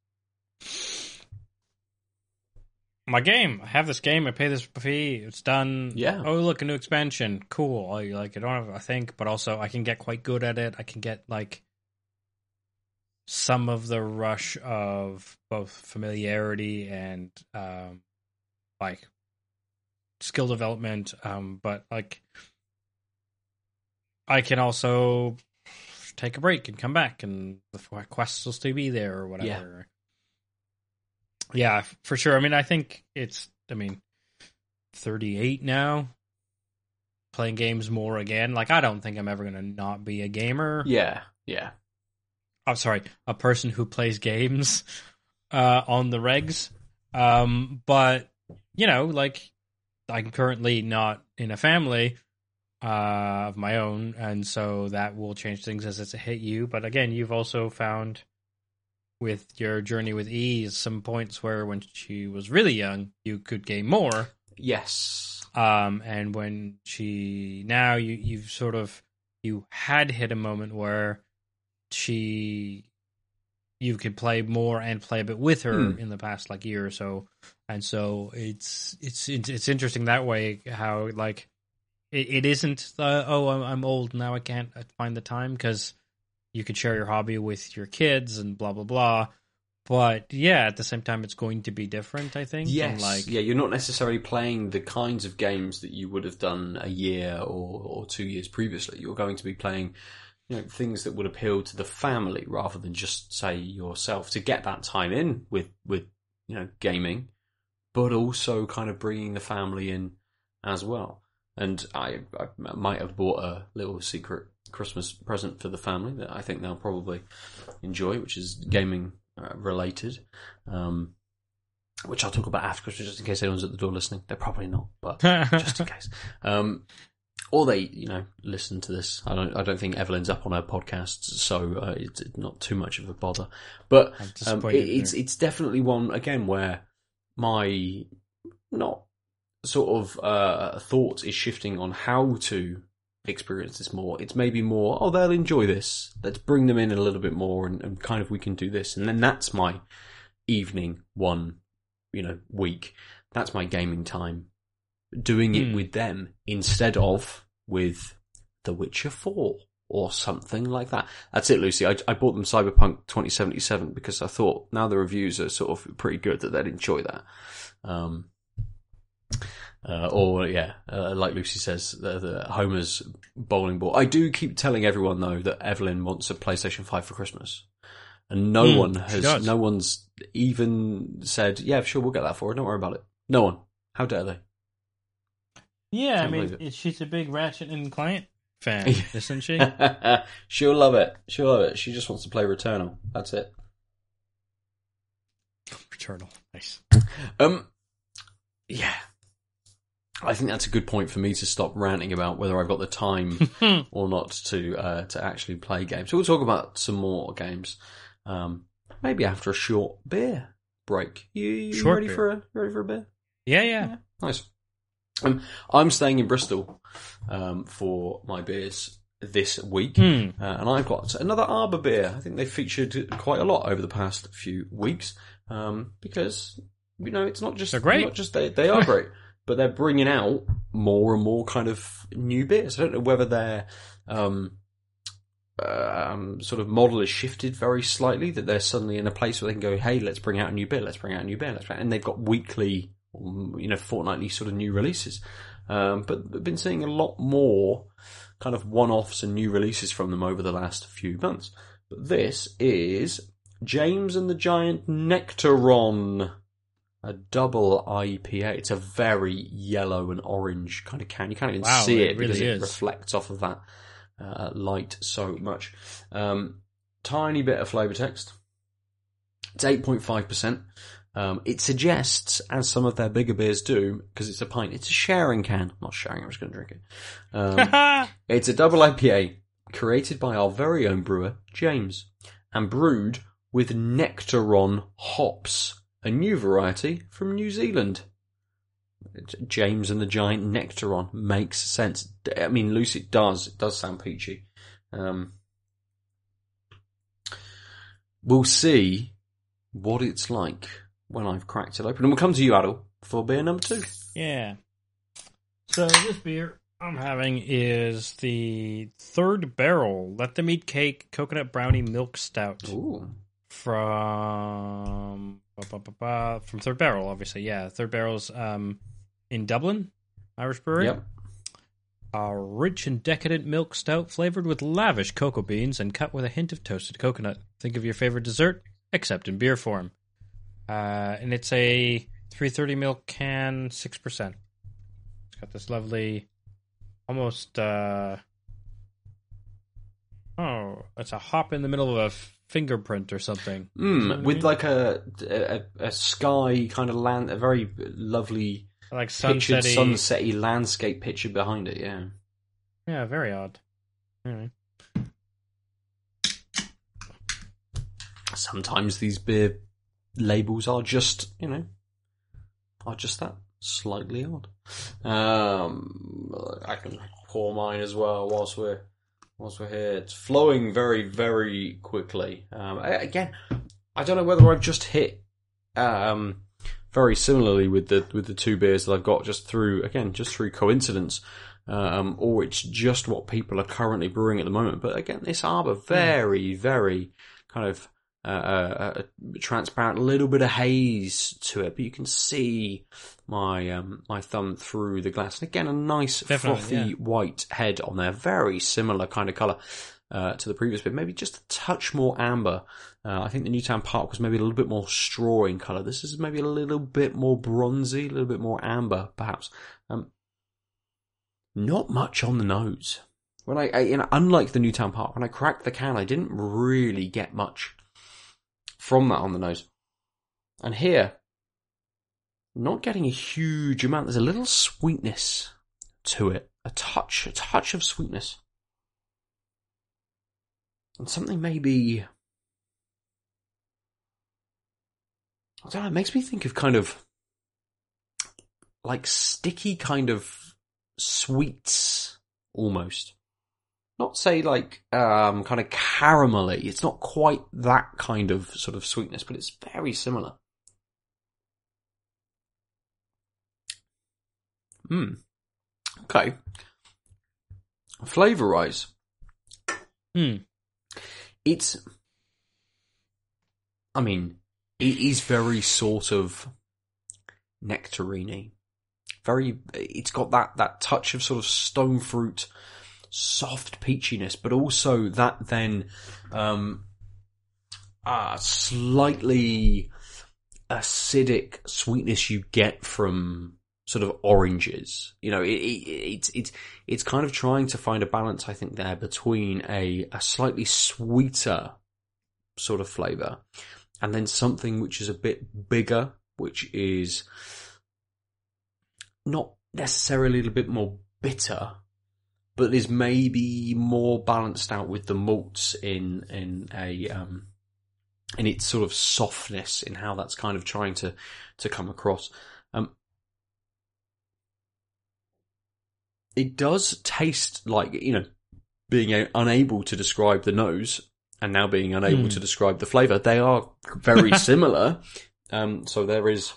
my game. I have this game. I pay this fee. It's done. Yeah. Oh, look, a new expansion. Cool. I like. I don't have. I think, but also I can get quite good at it. I can get like some of the rush of both familiarity and um like skill development. Um, but like I can also take a break and come back, and the quests will still be there or whatever. Yeah. for sure. I mean, I think it's. I mean, thirty-eight now, playing games more again. Like, I don't think I'm ever gonna not be a gamer. Yeah, yeah, I'm sorry, a person who plays games uh, on the regs. Um, but you know, like I'm currently not in a family uh, of my own, and so that will change things as it's hit you. But again, you've also found with your journey with ease some points where when she was really young, you could gain more yes, um and when she now you you've sort of you had hit a moment where she you could play more and play a bit with her Hmm. in the past like year or so and so it's it's, it's interesting that way how like it, it isn't uh, oh I'm, I'm old now i can't find the time because you could share your hobby with your kids and blah blah blah but yeah, at the same time, it's going to be different. I think. Yes, And, like yeah, you're not necessarily playing the kinds of games that you would have done a year or, or two years previously. You're going to be playing, you know, things that would appeal to the family rather than just say yourself to get that time in with with you know gaming, but also kind of bringing the family in as well. And I, I might have bought a little secret Christmas present for the family that I think they'll probably enjoy, which is gaming uh, related. Um, which I'll talk about after Christmas, just in case anyone's at the door listening. They're probably not, but just in case. Um, or they, you know, listen to this. I don't. I don't think Evelyn's up on her podcasts, so uh, it's it's not too much of a bother. But um, it, it's it's definitely one again where my not sort of uh, thought is shifting on how to experience this more. It's maybe more, oh, they'll enjoy this. Let's bring them in a little bit more, and, and kind of we can do this, and then that's my evening one, you know, week. That's my gaming time. Doing it Hmm. with them instead of with The Witcher Four or something like that. That's it, Lucy. I, I bought them Cyberpunk 2077 because I thought now the reviews are sort of pretty good that they'd enjoy that. Um, uh, or yeah, uh, like Lucy says, the, the Homer's bowling ball. I do keep telling everyone though that Evelyn wants a PlayStation Five for Christmas, and no Hmm, one has, no one's even said, "Yeah, sure, we'll get that for her. Don't worry about it." No one. How dare they? yeah, I Can't mean, it. it. she's a big Ratchet and Clank fan, isn't she? She'll love it. She'll love it. She just wants to play Returnal. That's it. Returnal, nice. Um, yeah. I think that's a good point for me to stop ranting about whether I've got the time or not to uh, to actually play games. So we'll talk about some more games, um, maybe after a short beer break. You, you ready beer. for a you ready for a beer? Yeah, yeah. Nice. Um, I'm staying in Bristol um, for my beers this week. Hmm. Uh, and I've got another Arbor beer. I think they've featured quite a lot over the past few weeks um, because you know it's not just They're great. Not just they, they are great, but they're bringing out more and more kind of new bits. I don't know whether their um, um, sort of model has shifted very slightly. That they're suddenly in a place where they can go, "Hey, let's bring out a new bit, Let's bring out a new bit, Let's bring-" and they've got weekly, um, you know, fortnightly sort of new releases. Um, but I've been seeing a lot more kind of one-offs and new releases from them over the last few months. But this is James and the Giant Nectaron, a double IPA. It's a very yellow and orange kind of can. You can't even Wow, see it it, really because it is. reflects off of that uh, light so much. Um, tiny bit of flavour text. It's 8.5%. Um, it suggests, as some of their bigger beers do, because it's a pint, it's a sharing can. I'm not sharing, I'm just going to drink it. Um, it's a double IPA created by our very own brewer, James, and brewed with Nectaron hops, a new variety from New Zealand. James and the Giant Nectaron makes sense. I mean, Lucy, does. It does sound peachy. Um, we'll see what it's like when I've cracked it open. And we'll come to you, Adel, for beer number two. Yeah. So this beer I'm having is the third barrel. Let them eat cake coconut brownie milk stout Ooh. From from Third Barrel, obviously. Yeah, Third Barrel's um, in Dublin, Irish brewery. Yep. A rich and decadent milk stout flavored with lavish cocoa beans and cut with a hint of toasted coconut. Think of your favorite dessert, except in beer form. Uh, and it's a 330 ml can, 6%. It's got this lovely, almost, uh, oh, it's a hop in the middle of a fingerprint or something. Mm, with like a, a a sky kind of land, a very lovely Like sunsetty. sunsetty landscape picture behind it. Yeah. Yeah, very odd. Anyway. Sometimes these beer labels are just, you know, are just that slightly odd. Um, I can pour mine as well whilst we're whilst we're here. It's flowing very very quickly. Um, again, I don't know whether I've just hit um, very similarly with the with the two beers that I've got just through again just through coincidence. Um, or it's just what people are currently brewing at the moment. But again, this Arbor very, very kind of uh, a, a transparent little bit of haze to it, but you can see my um, my thumb through the glass. And again, a nice Definitely, frothy yeah. white head on there, very similar kind of color uh, to the previous bit. Maybe just a touch more amber. Uh, I think the Newtown Park was maybe a little bit more straw in color. This is maybe a little bit more bronzy, a little bit more amber, perhaps. Um, not much on the nose. When I, I you know, unlike the Newtown Park, when I cracked the can, I didn't really get much from that on the nose. And here, not getting a huge amount. There's a little sweetness to it, a touch, a touch of sweetness, and something maybe. I don't know. It makes me think of kind of like sticky kind of sweets almost. Not say like um kind of caramelly. It's not quite that kind of sort of sweetness, but it's very similar. Hmm. Okay. Flavor wise, Hmm. it's. I mean, it is very sort of nectarine Very, it's got that that touch of sort of stone fruit, soft peachiness, but also that then, um, uh, slightly acidic sweetness you get from sort of oranges. You know, it, it, it's it's it's kind of trying to find a balance, I think, there between a a slightly sweeter sort of flavour and then something which is a bit bigger, which is not necessarily a little bit more bitter, but is maybe more balanced out with the malts in in a um in its sort of softness in how that's kind of trying to to come across. Um, it does taste like you know being a, unable to describe the nose and now being unable Hmm. to describe the flavor. They are very similar. Um, so there is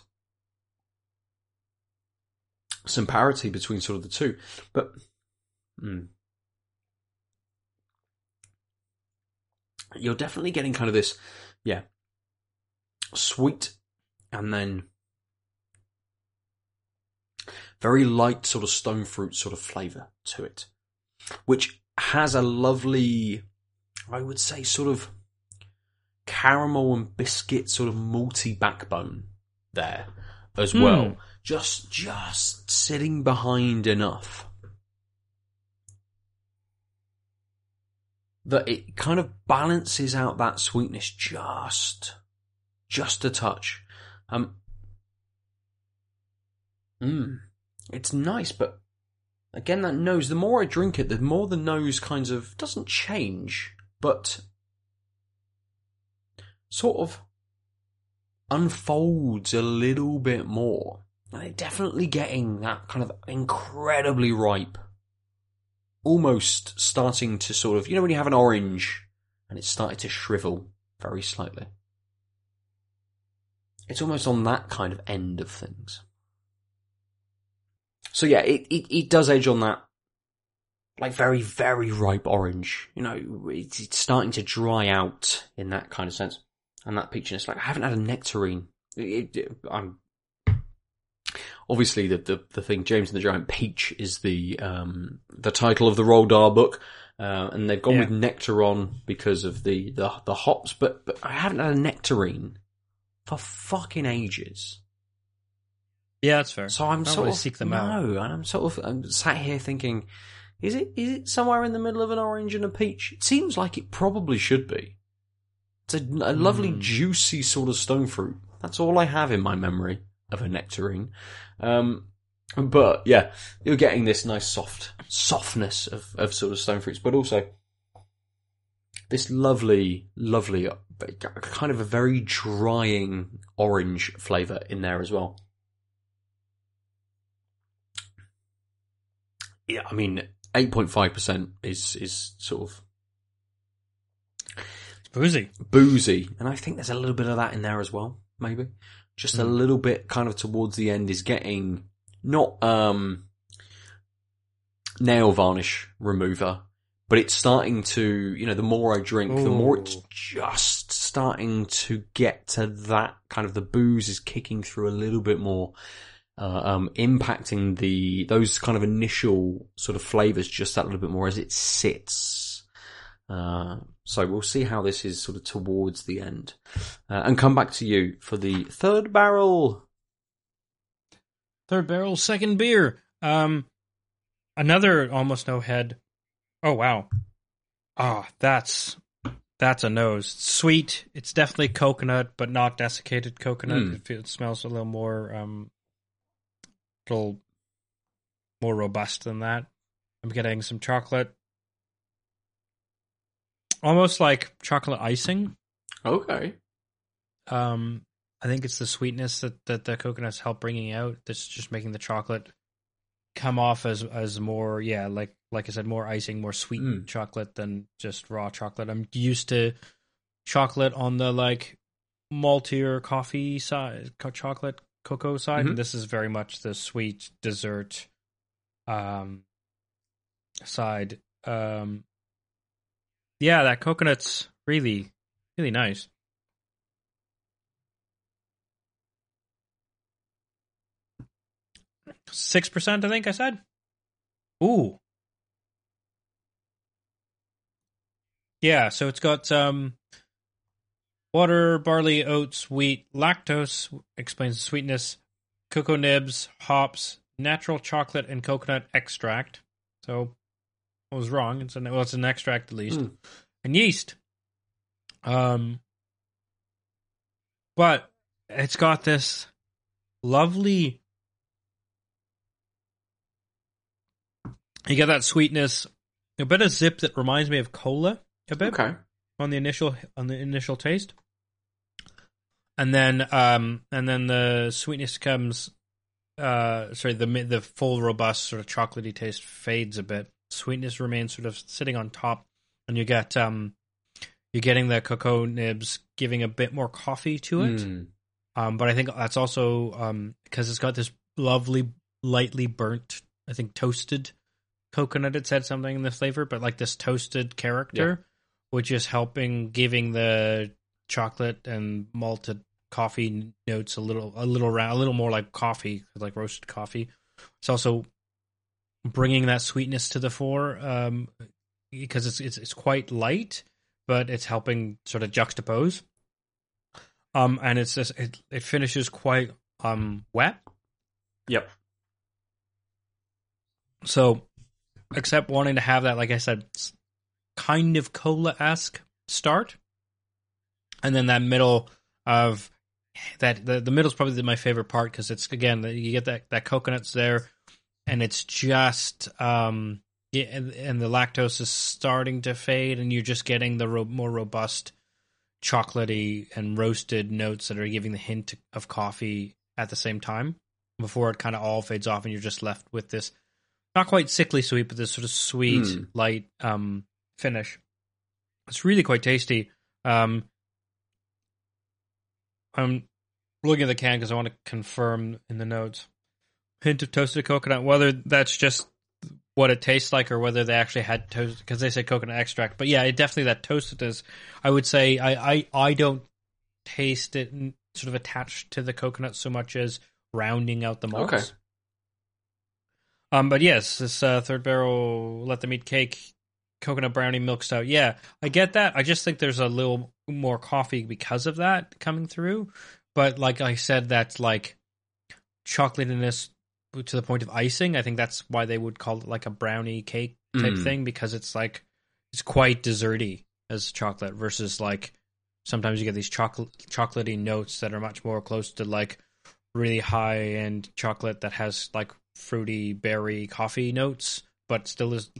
some parity between sort of the two, but hmm. you're definitely getting kind of this, yeah, sweet and then very light sort of stone fruit sort of flavor to it, which has a lovely, I would say, sort of caramel and biscuit sort of malty backbone there as Hmm. well. Just, just sitting behind enough that it kind of balances out that sweetness just, just a touch. Um, mm, it's nice, but again, that nose, the more I drink it, the more the nose kind of doesn't change, but sort of unfolds a little bit more. And they're definitely getting that kind of incredibly ripe, almost starting to sort of, you know, when you have an orange and it's started to shrivel very slightly. It's almost on that kind of end of things. So yeah, it, it, it does age on that like very, very ripe orange. You know, it's, it's starting to dry out in that kind of sense. And that peachiness, like I haven't had a nectarine. It, it, I'm obviously the, the the thing. James and the Giant Peach is the um the title of the Roald Dahl book, uh, and they've gone Yeah. with Nectaron because of the the the hops. But but I haven't had a nectarine for fucking ages. Yeah, that's fair. So I'm Don't sort of seek them no, out. and I'm sort of I'm sat here thinking, is it is it somewhere in the middle of an orange and a peach? It seems like it probably should be. It's a, a lovely Mm. juicy sort of stone fruit. That's all I have in my memory of a nectarine. Um, but yeah, you're getting this nice soft softness of of sort of stone fruits, but also this lovely, lovely, kind of a very drying orange flavour in there as well. Yeah, I mean, eight point five percent is is sort of It's boozy. boozy, and I think there's a little bit of that in there as well. Maybe just a Mm. little bit, kind of towards the end, is getting not um nail varnish remover, but it's starting to. You know, the more I drink, the more it's just starting to get to that kind of the booze is kicking through a little bit more, uh, um, impacting the those kind of initial sort of flavors just that little bit more as it sits. Uh, so we'll see how this is sort of towards the end, uh, and come back to you for the third barrel. Third barrel, second beer. Um, another almost no head. Oh wow. Ah, oh, that's that's a nose. Sweet. It's definitely coconut, but not desiccated coconut. Mm. It, it smells a little more um, little more robust than that. I'm getting some chocolate, almost like chocolate icing. Okay. Um, I think it's the sweetness that, that the coconuts help bringing out that's just making the chocolate come off as as more yeah like like I said more icing more sweet Mm. chocolate than just raw chocolate. I'm used to chocolate on the like maltier coffee side co- chocolate cocoa side Mhm. and this is very much the sweet dessert um side um yeah that coconut's really really nice Six percent, I think I said. Ooh. Yeah, so it's got um water, barley, oats, wheat, lactose explains the sweetness, cocoa nibs, hops, natural chocolate, and coconut extract. So was wrong. It's an well, it's an extract at least, Mm. and yeast. Um, but it's got this lovely You get that sweetness, a bit of zip that reminds me of cola a bit Okay. on the initial on the initial taste, and then um and then the sweetness comes. Uh, sorry, the the full robust sort of chocolatey taste fades a bit. Sweetness remains sort of sitting on top, and you get um you're getting the cocoa nibs giving a bit more coffee to it. Mm. Um, but I think that's also um because it's got this lovely, lightly burnt, I think toasted coconut. It said something in the flavor, but like this toasted character, which is helping giving the chocolate and malted coffee notes a little, a little round, a little more like coffee, like roasted coffee. It's also bringing that sweetness to the fore um, because it's it's it's quite light, but it's helping sort of juxtapose. Um, and it's just it it finishes quite um wet. Yep. So, except wanting to have that, like I said, kind of cola esque start, and then that middle of that the the middle's probably my favorite part because it's again you get that that coconuts there, and it's just um and, and the lactose is starting to fade, and you're just getting the ro- more robust chocolatey and roasted notes that are giving the hint of coffee at the same time before it kind of all fades off and you're just left with this not quite sickly sweet but this sort of sweet Mm. light um finish. It's really quite tasty. Um i'm looking at the can because i want to confirm in the notes hint of toasted coconut whether that's just what it tastes like or whether they actually had toast because they say coconut extract but yeah it definitely that toastedness i would say i i, I don't taste it sort of attached to the coconut so much as rounding out the malts Okay. um but yes this uh, third barrel let them eat cake coconut brownie milk stout. Yeah i get that. I just think there's a little more coffee because of that coming through but like i said that's like chocolatiness to the point of icing. I think that's why they would call it like a brownie cake type Mm. thing because it's like it's quite desserty as chocolate versus like sometimes you get these chocolate chocolatey notes that are much more close to like really high end chocolate that has like fruity berry coffee notes but still is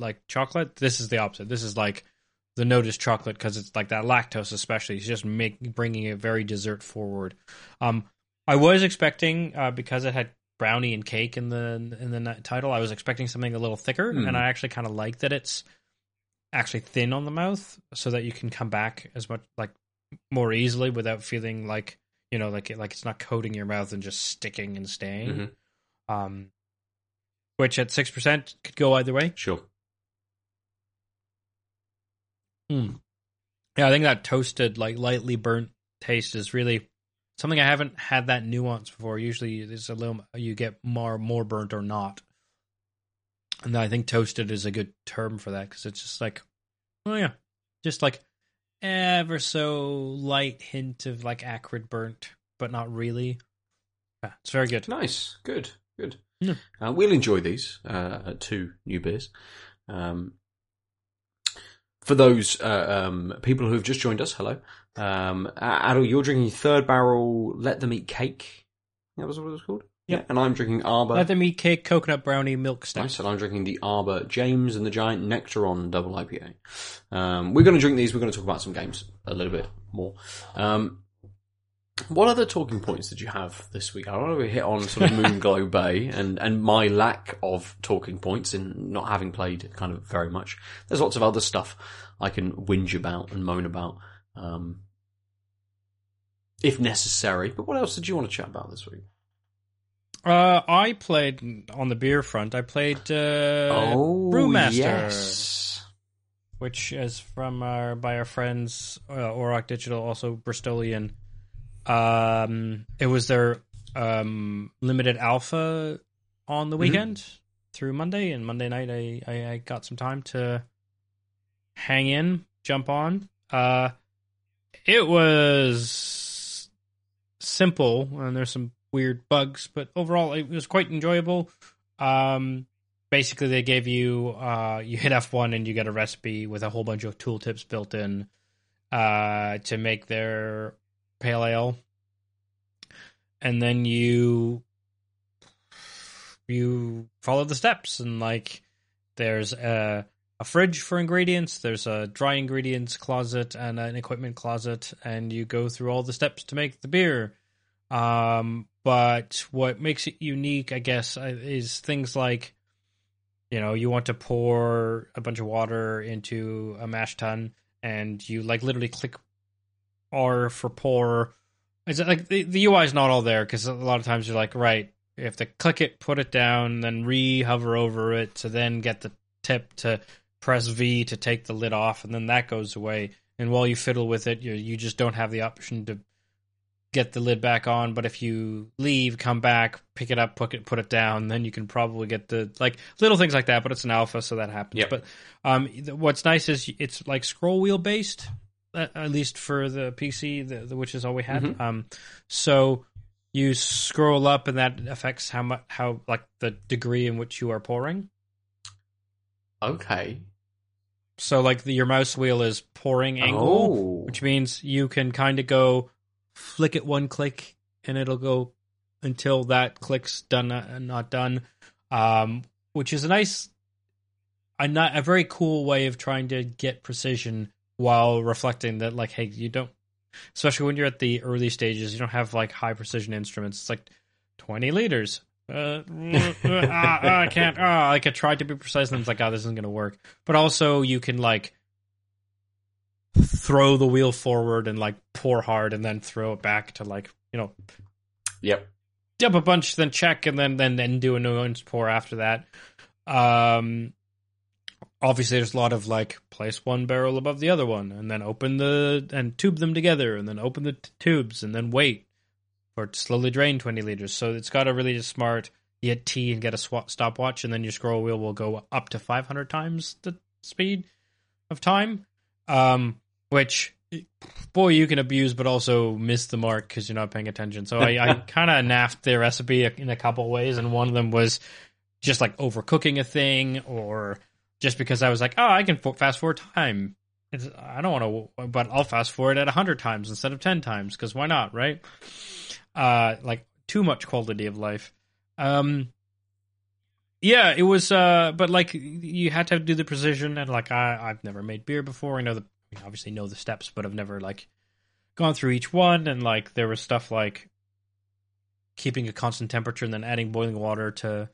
like chocolate. This is the opposite. This is like the note is chocolate because it's like that lactose especially. It's just make bringing it very dessert forward. Um, I was expecting uh, because it had brownie and cake in the in the title. I was expecting something a little thicker, Hmm. and I actually kind of like that it's actually thin on the mouth, so that you can come back as much like more easily without feeling like you know like it, like it's not coating your mouth and just sticking and staying. Mhm. Um, which at six percent could go either way. Sure. Yeah, I think that toasted, like lightly burnt taste is really something I haven't had that nuance before. Usually, there's a little you get more more burnt or not, and I think toasted is a good term for that because it's just like, oh yeah, just like ever so light hint of like acrid burnt, but not really. Yeah, it's very good. Nice, good, good. Yeah. Uh, we'll enjoy these uh, two new beers. Um, for those uh, um, people who have just joined us, hello. Um, Adel, you're drinking third barrel. Let them eat cake. That was what it was called. Yep. Yeah, and I'm drinking Arbor. Let them eat cake, coconut brownie, milk stout. Nice, and I'm drinking the Arbor James and the Giant Nectaron Double IPA. Um, we're going to drink these. We're going to talk about some games a little bit more. Um, what other talking points did you have this week? I want to hit on sort of Moonglow Bay and, and my lack of talking points in not having played kind of very much. There's lots of other stuff I can whinge about and moan about, um, if necessary. But what else did you want to chat about this week? Uh, I played on the beer front. I played uh, oh, Brewmaster, yes. which is from our by our friends uh, Auroch Digital, also Bristolian. Um, it was their um, limited alpha on the weekend through Monday, and Monday night I, I, I got some time to hang in, jump on. Uh, it was simple, and there's some weird bugs, but overall it was quite enjoyable. Um, basically, they gave you uh, you hit F one and you get a recipe with a whole bunch of tooltips built in uh, to make their pale ale, and then you you follow the steps and like there's a a fridge for ingredients, there's a dry ingredients closet and an equipment closet, and you go through all the steps to make the beer. Um, but what makes it unique, I guess, uh, is things like, you know, you want to pour a bunch of water into a mash tun, and you like literally click R for pour. Is it like the, the UI is not all there because a lot of times you're like, right, you have to click it, put it down, then re hover over it to then get the tip to press V to take the lid off, and then that goes away. And while you fiddle with it, you you just don't have the option to get the lid back on. But if you leave, come back, pick it up, put it put it down, then you can probably get the like little things like that. But it's an alpha, so that happens. Yep. But um, what's nice is it's like scroll wheel based, at, at least for the PC, the, the, which is all we had. Mhm. Um, so you scroll up, and that affects how much how like the degree in which you are pouring. Okay. So like the, your mouse wheel is pouring angle, Oh. which means you can kind of go flick it one click and it'll go until that click's done uh, and not done. Um, which is a nice, a a very cool way of trying to get precision while reflecting that like, hey, you don't, especially when you're at the early stages, you don't have like high precision instruments. It's like twenty liters. Uh, uh, uh, I can't. Uh, like I tried to be precise, and it's like, oh, this isn't gonna work. But also, you can like throw the wheel forward and like pour hard, and then throw it back to like you know Yep. dump a bunch, then check, and then then then do a new one's pour after that. Um, obviously, there's a lot of like place one barrel above the other one, and then open the and tube them together, and then open the t- tubes, and then wait for it to slowly drain 20 liters. So it's got a really smart. You hit T and get a swap stopwatch, and then your scroll wheel will go up to 500 times the speed of time. Um, which boy you can abuse, but also miss the mark because you're not paying attention. So I, I kind of naffed the recipe in a couple ways, and one of them was just like overcooking a thing, or just because I was like, oh, I can fast forward time. It's, I don't want to, but I'll fast forward at hundred times instead of ten times because why not, right? Uh, like too much quality of life. Um, yeah, it was. Uh, but like you had to do the precision, and like I, I've never made beer before. I know the I obviously know the steps, but I've never like gone through each one. And like there was stuff like keeping a constant temperature and then adding boiling water to,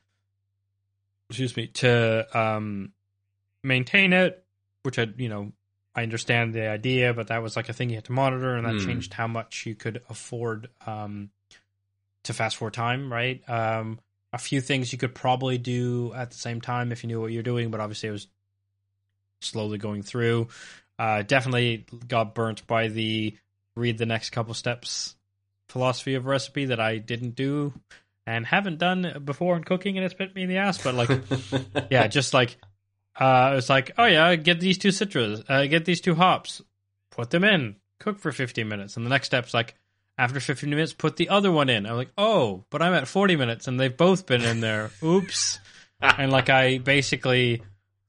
excuse me, to um maintain it. Which I, you know, I understand the idea, but that was like a thing you had to monitor, and that Hmm. changed how much you could afford um to fast forward time, right? Um, a few things you could probably do at the same time if you knew what you're doing, but obviously it was slowly going through. Uh, definitely got burnt by the read the next couple steps philosophy of recipe that I didn't do and haven't done before in cooking, and it's bit me in the ass. But like, yeah, just like uh, it's like, oh yeah, get these two citrus, uh, get these two hops, put them in, cook for 15 minutes, and the next step's like, after 15 minutes, put the other one in. I'm like, oh, but I'm at 40 minutes, and they've both been in there. Oops. and like, I basically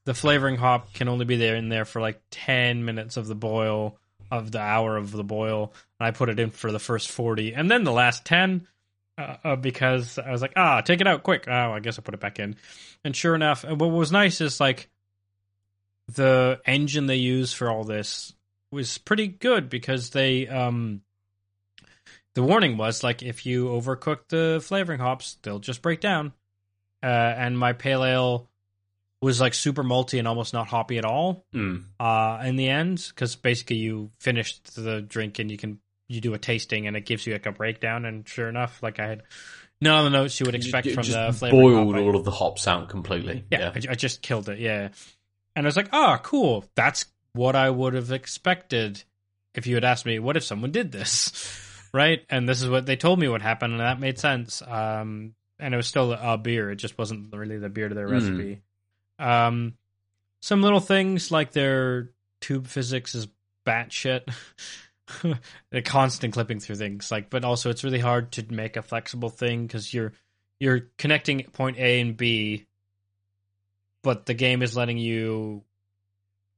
the flavoring hop can only be there in there for like 10 minutes of the boil of the hour of the boil and i put it in for the first 40 and then the last 10 uh, uh, because i was like ah take it out quick oh i guess i put it back in and sure enough what was nice is like the engine they use for all this was pretty good because they um the warning was like if you overcook the flavoring hops they'll just break down uh, and my pale ale was like super malty and almost not hoppy at all Mm. uh, in the end because basically you finished the drink and you can you do a tasting and it gives you like a breakdown and sure enough like I had none of the notes you would expect You from just the flavoring boiled hop. I- all of the hops out completely. yeah, I, I just killed it. Yeah, and I was like, "Ah, cool. That's what I would have expected if you had asked me, what if someone did this, right?" And this is what they told me would happen, and that made sense. Um, and it was still a beer; it just wasn't really the beer to their Mm. recipe. Um, some little things like their tube physics is batshit. the constant clipping through things like but also it's really hard to make a flexible thing because you're you're connecting point a and b but the game is letting you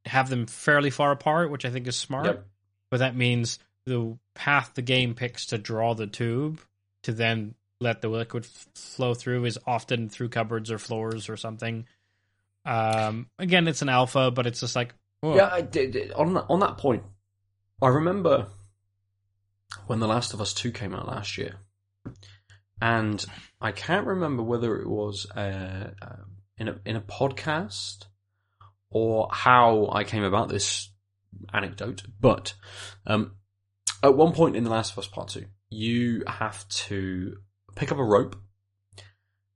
have them fairly far apart which i think is smart Yep. but that means the path the game picks to draw the tube to then let the liquid f- flow through is often through cupboards or floors or something um again it's an alpha but it's just like whoa. Yeah, I did, on that, on that point, I remember when The Last of Us Two came out last year, and I can't remember whether it was uh, uh, in a in a podcast or how I came about this anecdote, but um, at one point in The Last of Us Part Two, you have to pick up a rope.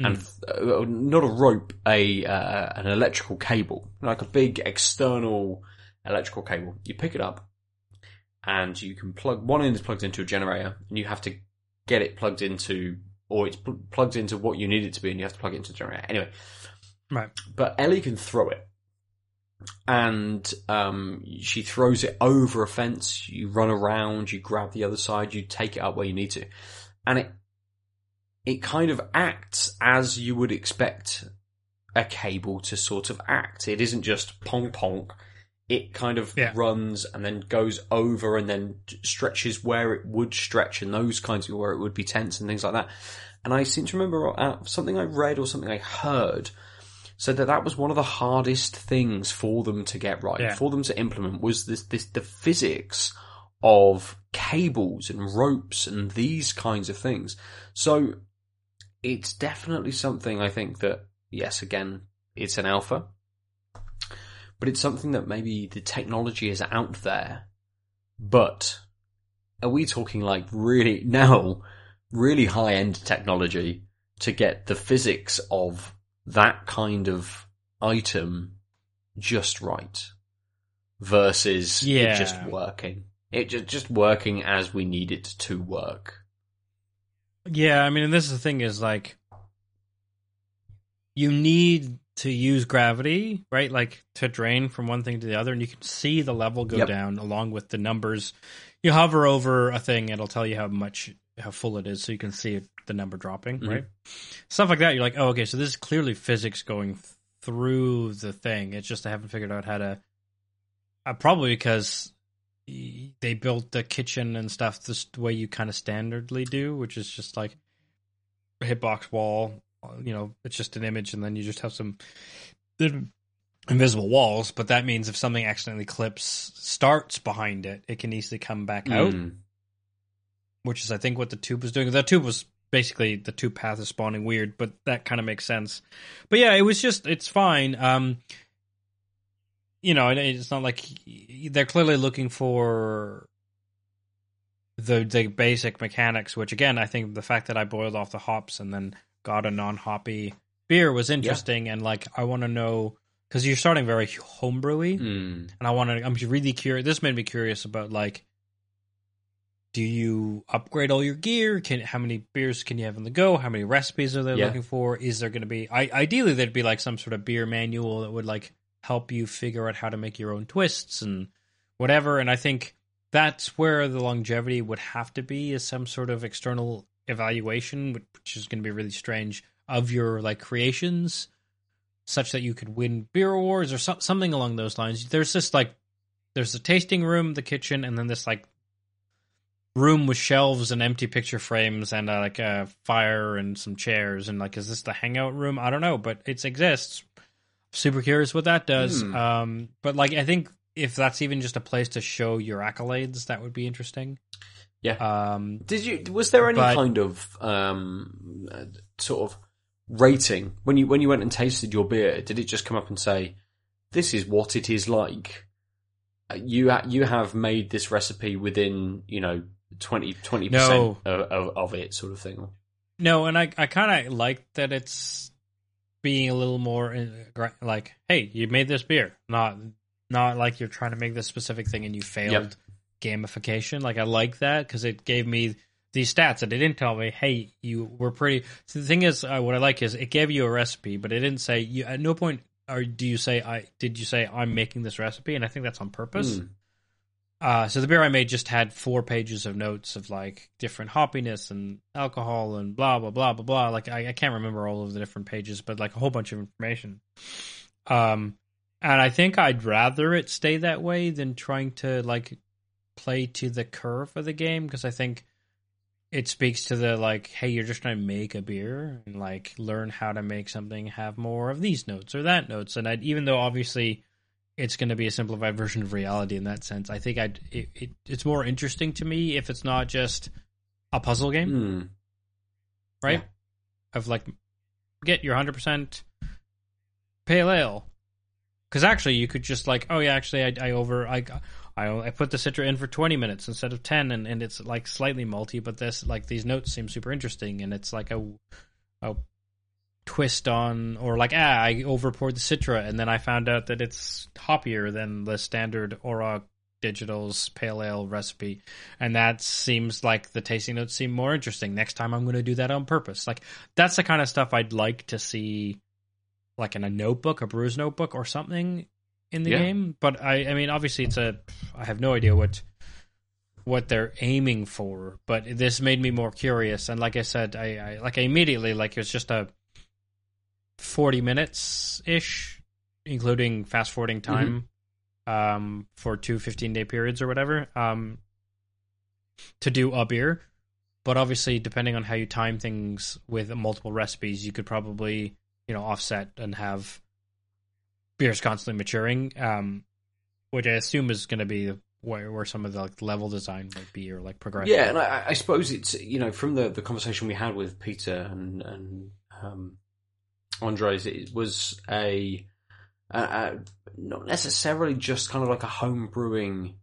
And uh, not a rope, a uh, an electrical cable, like a big external electrical cable. You pick it up, and you can plug one end is plugged into a generator, and you have to get it plugged into, or it's pl- plugged into what you need it to be, and you have to plug it into the generator. Anyway, right but Ellie can throw it, and um, she throws it over a fence. You run around, you grab the other side, you take it up where you need to, and it it kind of acts as you would expect a cable to sort of act. It isn't just pong pong. It kind of Yeah. runs and then goes over and then stretches where it would stretch and those kinds of where it would be tense and things like that. And I seem to remember uh, something I read or something I heard said that that was one of the hardest things for them to get right, Yeah. for them to implement was this, this the physics of cables and ropes and these kinds of things. So it's definitely something I think that yes, again, it's an alpha, but it's something that maybe the technology is out there. But are we talking like really now, really high end technology to get the physics of that kind of item just right versus Yeah. it just working? It just just working as we need it to work. Yeah, I mean, and this is the thing is like you need to use gravity, right? Like to drain from one thing to the other, and you can see the level go Yep. down along with the numbers. You hover over a thing, it'll tell you how much how full it is, so you can see the number dropping, Mhm. right? Stuff like that. You're like, oh, okay, so this is clearly physics going through the thing. It's just I haven't figured out how to. Uh, probably because they built the kitchen and stuff this way you kind of standardly do, which is just like a hitbox wall. uh, You know, it's just an image, and then you just have some invisible walls. But that means if something accidentally clips starts behind it, it can easily come back out, Mm. which is I think what the tube was doing. The tube was basically the two path is spawning weird, but that kind of makes sense. But yeah, it was just it's fine. Um, you know, it- it's not like they're clearly looking for the the basic mechanics. Which again, I think the fact that I boiled off the hops and then got a non hoppy beer was interesting. And like, I want to know because you're starting very homebrewy, Mm. and I want to. I'm really curious. This made me curious about like, do you upgrade all your gear? Can how many beers can you have on the go? How many recipes are they Yeah. looking for? Is there going to be? I, ideally, there'd be like some sort of beer manual that would like help you figure out how to make your own twists and whatever. And I think that's where the longevity would have to be is some sort of external evaluation, which is going to be really strange of your like creations, such that you could win beer awards or so- something along those lines. There's just like there's a tasting room, the kitchen, and then this like room with shelves and empty picture frames and uh, like a fire and some chairs and like is this the hangout room? I don't know, but it exists. Super curious what that does. Hmm. Um, but like I think if that's even just a place to show your accolades, that would be interesting. Yeah. Um, Did you? Was there any But- kind of um, sort of rating when you when you went and tasted your beer? Did it just come up and say, "This is what it is like"? Uh, You ha- you have made this recipe within you know 20 percent No. of, of, of it, sort of thing. No, and I I kind of like that it's being a little more like, hey, you made this beer, not not like you're trying to make this specific thing and you failed gamification. Like I like that because it gave me these stats and it didn't tell me, hey, you were pretty. So the thing is, uh, what I like is it gave you a recipe, but it didn't say you at no point. Or do you say I did you say I'm making this recipe? And I think that's on purpose. Mm. Uh, so the beer I made just had four pages of notes of like different hoppiness and alcohol and blah blah blah blah blah. Like I, I can't remember all of the different pages, but like a whole bunch of information. Um, and I think I'd rather it stay that way than trying to like play to the curve of the game because I think it speaks to the like, hey, you're just trying to make a beer and like learn how to make something have more of these notes or that notes. And I'd, even though obviously it's going to be a simplified version of reality in that sense. I think I'd it, it, it's more interesting to me if it's not just a puzzle game, Mm. right? Of like get your hundred percent pale ale, because actually you could just like, oh yeah, actually I, I over I. I, I put the Citra in for 20 minutes instead of 10 and, and it's like slightly malty but this like these notes seem super interesting and it's like a, a twist on or like ah I over poured the Citra and then I found out that it's hoppier than the standard Auroch Digital's pale ale recipe. And that seems like the tasting notes seem more interesting. Next time I'm going to do that on purpose. Like that's the kind of stuff I'd like to see like in a notebook a brewer's notebook or something in the Yeah. game. But I I mean obviously it's a I have no idea what what they're aiming for but this made me more curious. And like I said I, I like I immediately like it was just a 40 minutes ish, including fast forwarding time um, for two 15 day periods or whatever um, to do a beer. But obviously, depending on how you time things with multiple recipes, you could probably you know offset and have beers constantly maturing, um, which I assume is going to be where where some of the like, level design might be or like progression. Yeah, and I, I suppose it's you know from the, the conversation we had with Peter and and um, Andres, it was a, a, a not necessarily just kind of like a home brewing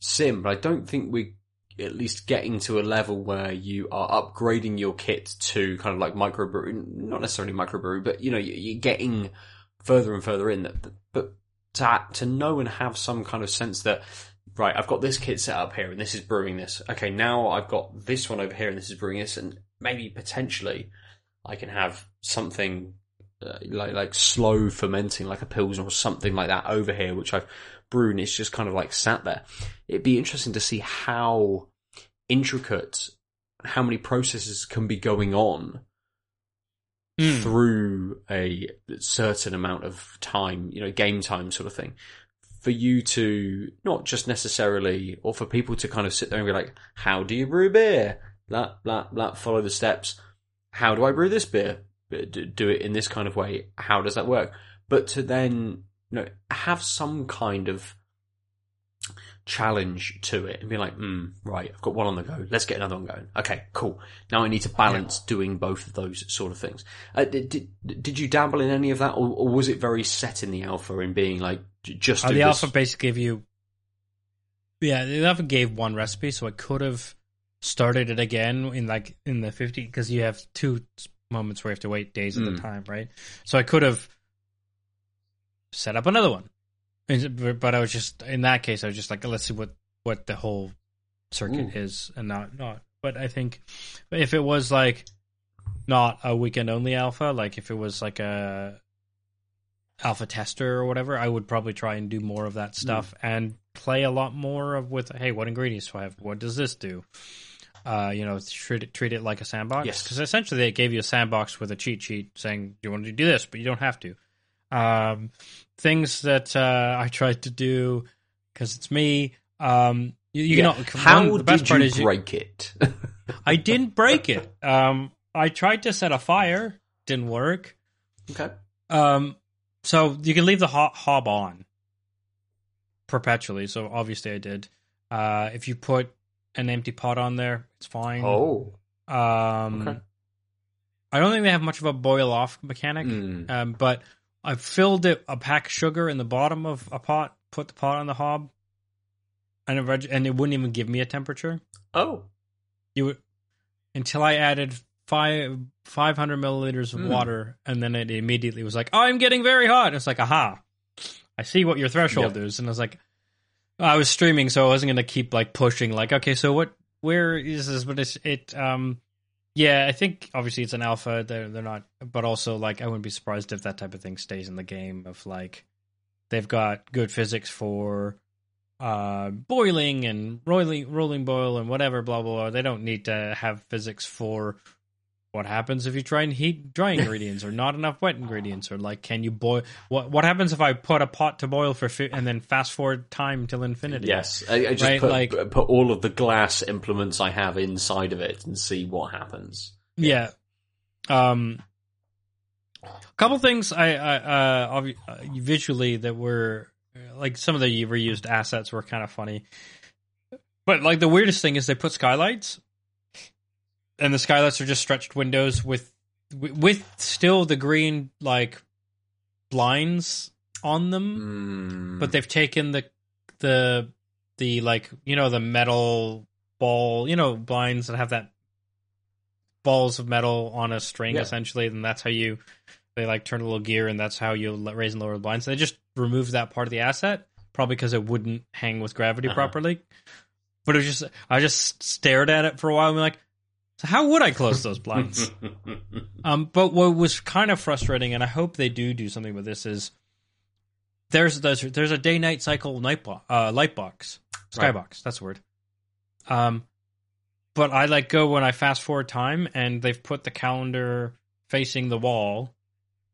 sim, but I don't think we're at least getting to a level where you are upgrading your kit to kind of like microbrew, not necessarily microbrew, but you know you- you're getting further and further in. That, but to to know and have some kind of sense that right, I've got this kit set up here and this is brewing this. Okay, now I've got this one over here and this is brewing this, and maybe potentially I can have something uh, like like slow fermenting, like a pilsner or something like that over here, which I've brewed and it's just kind of like sat there. It'd be interesting to see how intricate, how many processes can be going on Hmm. through a certain amount of time, you know, game time sort of thing, for you to not just necessarily, or for people to kind of sit there and be like, how do you brew beer? Blah, blah, blah, follow the steps. How do I brew this beer? Do it in this kind of way. How does that work? But to then, you know, have some kind of challenge to it and be like, hmm, right, I've got one on the go. Let's get another one going. Okay, cool. Now I need to balance doing both of those sort of things. Uh, did, did did you dabble in any of that, or, or was it very set in the alpha in being like just Uh, the this? alpha basically gave you, yeah, the alpha gave one recipe, so I could have started it again in like in the fifty because you have two moments where you have to wait days at Mm. a time, right? So I could have set up another one. But I was just in that case, I was just like, let's see what what the whole circuit Ooh. is, and not not. But I think if it was like not a weekend only alpha, like if it was like a alpha tester or whatever, I would probably try and do more of that stuff and play a lot more of with hey, what ingredients do I have? What does this do? Uh, you know, treat it treat it like a sandbox. Yes. because essentially they gave you a sandbox with a cheat sheet saying you want to do this, but you don't have to. Um, things that uh, I tried to do because it's me. Um, you, you Yeah. know, How one- the best did part you is you- break it? I didn't break it. Um, I tried to set a fire, didn't work. okay. Um, so you can leave the ho- hob on perpetually. So obviously I did. Uh, if you put an empty pot on there, it's fine. Oh. um, okay. I don't think they have much of a boil off mechanic. Mm. Um, but I filled it a pack of sugar in the bottom of a pot, put the pot on the hob, and it reg- and it wouldn't even give me a temperature. Oh. You would until I added five five hundred milliliters of Hmm. water, and then it immediately was like, "Oh, I'm getting very hot." It's like, "Aha, I see what your threshold is." And I was like, I was streaming, so I wasn't going to keep like pushing. Like, okay, so what? Where is this? But it's it. Um, yeah, I think obviously it's an alpha. They're they're not, but also like I wouldn't be surprised if that type of thing stays in the game. Of like, they've got good physics for uh boiling and rolling rolling boil and whatever blah blah blah they don't need to have physics for what happens if you try and heat dry ingredients or not enough wet ingredients or like can you boil what what happens if i put a pot to boil for fi- and then fast forward time till infinity Yes. I, I just Right, put, like- put all of the glass implements I have inside of it and see what happens. yeah um a couple things i i uh, obvi- uh visually that were like some of the reused assets were kind of funny but like the weirdest thing is they put skylights and the skylights are just stretched windows with with still the green like blinds on them Mm. but they've taken the the the like you know the metal ball you know blinds that have that balls of metal on a string Yeah. essentially and that's how you they like turn a little gear and that's how you raise and lower the blinds they just removed that part of the asset probably because it wouldn't hang with gravity Uh-huh. properly but it was just i just stared at it for a while and be like so how would i close those blinds um, but what was kind of frustrating, and I hope they do do something with this, is there's there's, there's a day night cycle night bo- uh, light box skybox. That's the word. Um, but I like go when I fast forward time, and they've put the calendar facing the wall,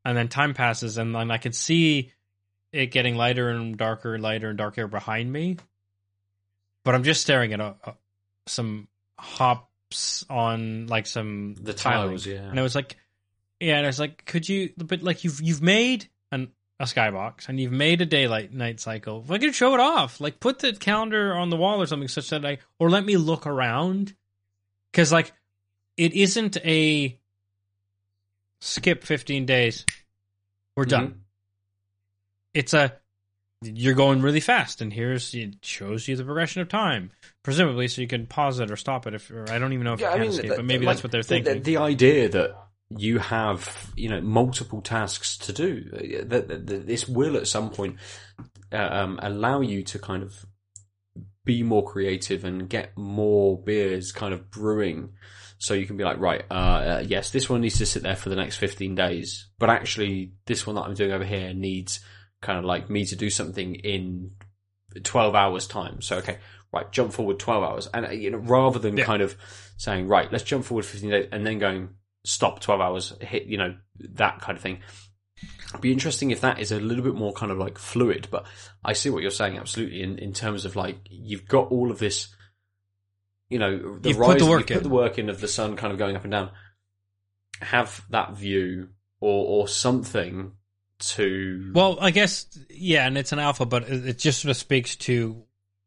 and then time passes, and then I can see it getting lighter and darker, lighter and darker behind me. But I'm just staring at a, a, some on like some the tiling. tiles, yeah. And I was like, yeah, and I was like, could you? But like, you've you've made an a skybox and you've made a daylight night cycle. If I could show it off, like put the calendar on the wall or something, such that I or let me look around, because like, it isn't a skip fifteen days. We're done. Mhm. It's a you're going really fast, and here's it shows you the progression of time, presumably, so you can pause it or stop it. If or I don't even know if Yeah, you I can mean, escape, but maybe like, that's what they're the- thinking. The, the idea that you have, you know, multiple tasks to do, that this will at some point uh, um, allow you to kind of be more creative and get more beers kind of brewing. So you can be like, right, uh, uh, yes, this one needs to sit there for the next 15 days, but actually this one that I'm doing over here needs kind of like me to do something in 12 hours time. So, okay, right, jump forward 12 hours. And, uh, you know, rather than Yeah. kind of saying, right, let's jump forward 15 days and then going, stop 12 hours, hit, you know, that kind of thing. It'd be interesting if that is a little bit more kind of like fluid, but I see what you're saying absolutely in, in terms of like, you've got all of this, you know, the You've put rise, the work you've put the work in of the sun kind of going up and down. Have that view or, or something to, Well, I guess yeah, and it's an alpha, but it just sort of speaks to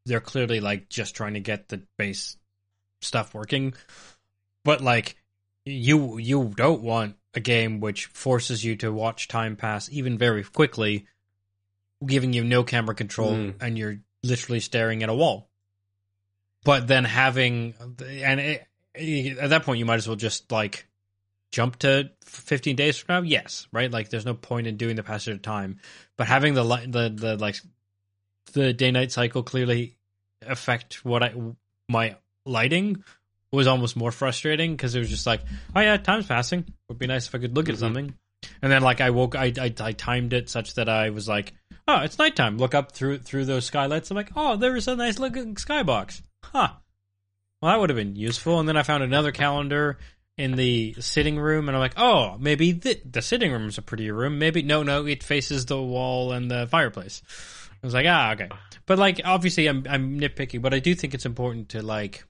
they're clearly like just trying to get the base stuff working. But like you you don't want a game which forces you to watch time pass even very quickly, giving you no camera control Mm. and you're literally staring at a wall. But then having and it, at that point you might as well just like jump to 15 days from now? Yes, right? Like there's no point in doing the passage of time, but having the the the like the day night cycle clearly affect what I my lighting was almost more frustrating because it was just like, oh yeah, time's passing. Would be nice if I could look at Mhm. something. And then like I woke, I, I I timed it such that I was like, oh, it's nighttime. Look up through through those skylights. I'm like, oh, there is a nice looking skybox. Huh. Well, that would have been useful. And then I found another calendar in the sitting room, and I'm like, oh, maybe the, the sitting room is a prettier room. Maybe no, no, it faces the wall and the fireplace. I was like, ah, okay. But like, obviously, I'm I'm nitpicky, but I do think it's important to like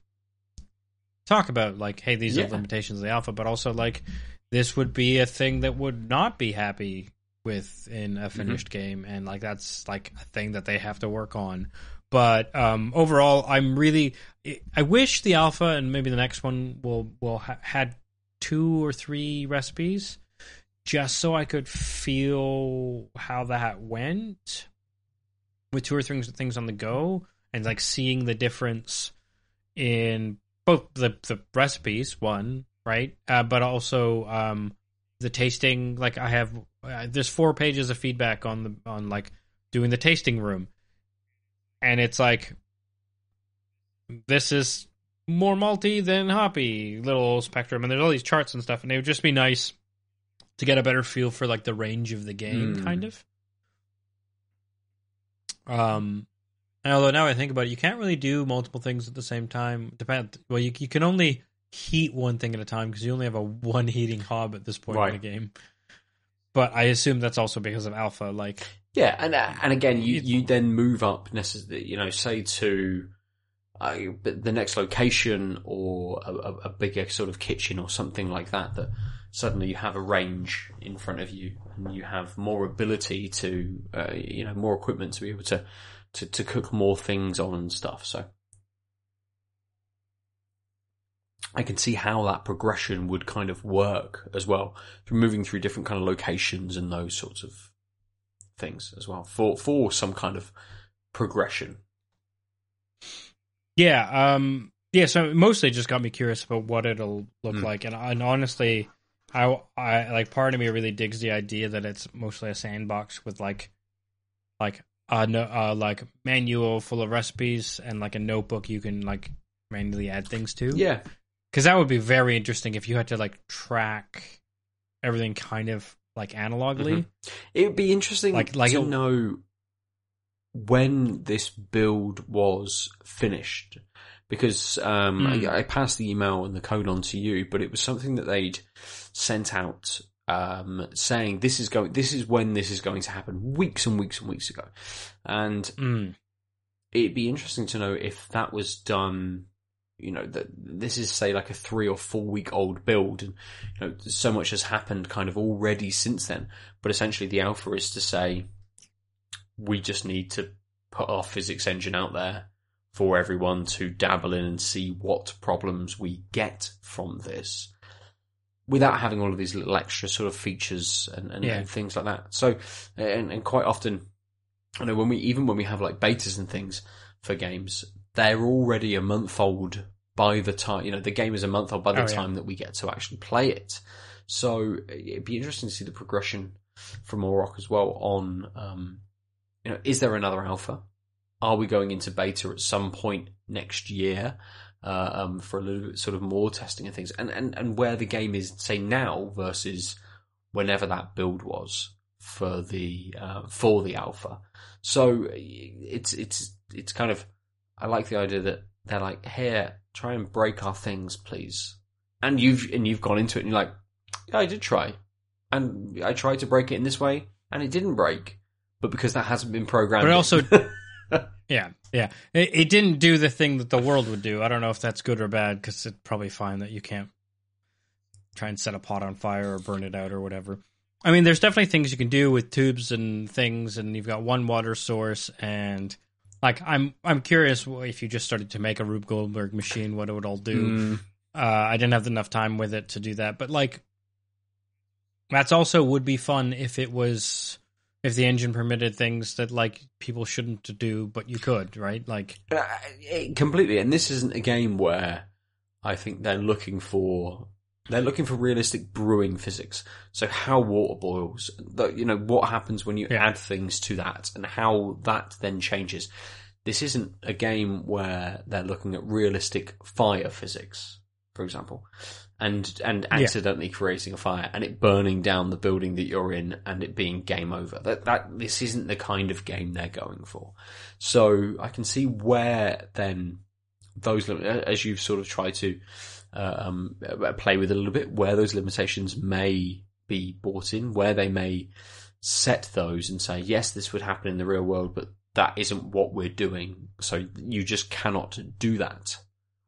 talk about like, hey, these Yeah. are limitations of the alpha, but also like, this would be a thing that would not be happy with in a finished game, and like that's like a thing that they have to work on. But um, overall, I'm really. I wish the alpha and maybe the next one will will ha- had two or three recipes, just so I could feel how that went with two or three things on the go, and like seeing the difference in both the the recipes, one right, uh, but also um, the tasting. Like I have, uh, there's four pages of feedback on the on like doing the tasting room, and it's like this is more malty than hoppy little spectrum, and there's all these charts and stuff, and it would just be nice to get a better feel for like the range of the game, Hmm. kind of. Um, and although now I think about it, you can't really do multiple things at the same time. Depend. Well, you you can only heat one thing at a time because you only have a one heating hob at this point Right. in the game. But I assume that's also because of alpha. Like, Yeah, and and again, you, you then move up necessarily, you know, say to uh, the next location or a, a, a bigger sort of kitchen or something like that. That suddenly you have a range in front of you, and you have more ability to, uh, you know, more equipment to be able to, to to cook more things on and stuff. So. I can see how that progression would kind of work as well, through moving through different kind of locations and those sorts of things as well for for some kind of progression. yeah, um, yeah. So mostly just got me curious about what it'll look Hmm. like, and, and honestly, I, I like part of me really digs the idea that it's mostly a sandbox with like, like a no, uh, like manual full of recipes and like a notebook you can like manually add things to. Yeah, because that would be very interesting if you had to like track everything kind of like analogly. Mhm. it would be interesting Like- like to it- know when this build was finished because um, Hmm. I, I passed the email and the code on to you, but it was something that they'd sent out um, saying this is going, this is when this is going to happen, weeks and weeks and weeks ago, and Mm. it'd be interesting to know if that was done. You know that this is say like a three or four week old build, and you know so much has happened kind of already since then. But essentially, the alpha is to say we just need to put our physics engine out there for everyone to dabble in and see what problems we get from this, without having all of these little extra sort of features and, and, Yeah. and things like that. So, and, and quite often, I know when we even when we have like betas and things for games, they're already a month old by the time you know the game is a month old by the Oh, yeah. time that we get to actually play it. So it'd be interesting to see the progression from Auroch as well. On um, you know, is there another alpha? Are we going into beta at some point next year uh, um, for a little bit sort of more testing and things? And, and and where the game is say now versus whenever that build was for the uh, for the alpha. So it's it's it's kind of I like the idea that they're like here try and break our things please, and you've and you've gone into it and you're like yeah I did try, and I tried to break it in this way and it didn't break, but because that hasn't been programmed. But also- Yeah, yeah. It, it didn't do the thing that the world would do. I don't know if that's good or bad because it's probably fine that you can't try and set a pot on fire or burn it out or whatever. I mean, there's definitely things you can do with tubes and things, and you've got one water source, and like I'm I'm curious if you just started to make a Rube Goldberg machine, what it would all do. Mm, Uh, I didn't have enough time with it to do that, but like that's also would be fun if it was if the engine permitted things that like people shouldn't do, but you could, right? Like, Uh, completely. And this isn't a game where I think they're looking for They're looking for realistic brewing physics. So how water boils, you know, what happens when you Yeah. add things to that and how that then changes. This isn't a game where they're looking at realistic fire physics, for example, and and Yeah. accidentally creating a fire and it burning down the building that you're in and it being game over. That that this isn't the kind of game they're going for. So I can see where then those as you've sort of tried to um, uh, play with a little bit, where those limitations may be brought in, where they may set those and say, yes, this would happen in the real world, but that isn't what we're doing. So you just cannot do that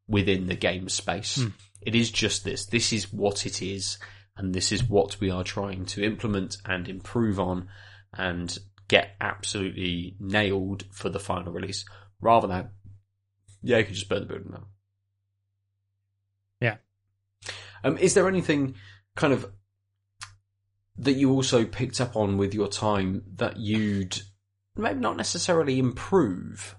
within the game space. Hmm. It is just this. This is what it is, and this is what we are trying to implement and improve on and get absolutely nailed for the final release. Rather than, yeah, you can just burn the building down. Yeah. Um, is there anything kind of that you also picked up on with your time that you'd maybe not necessarily improve?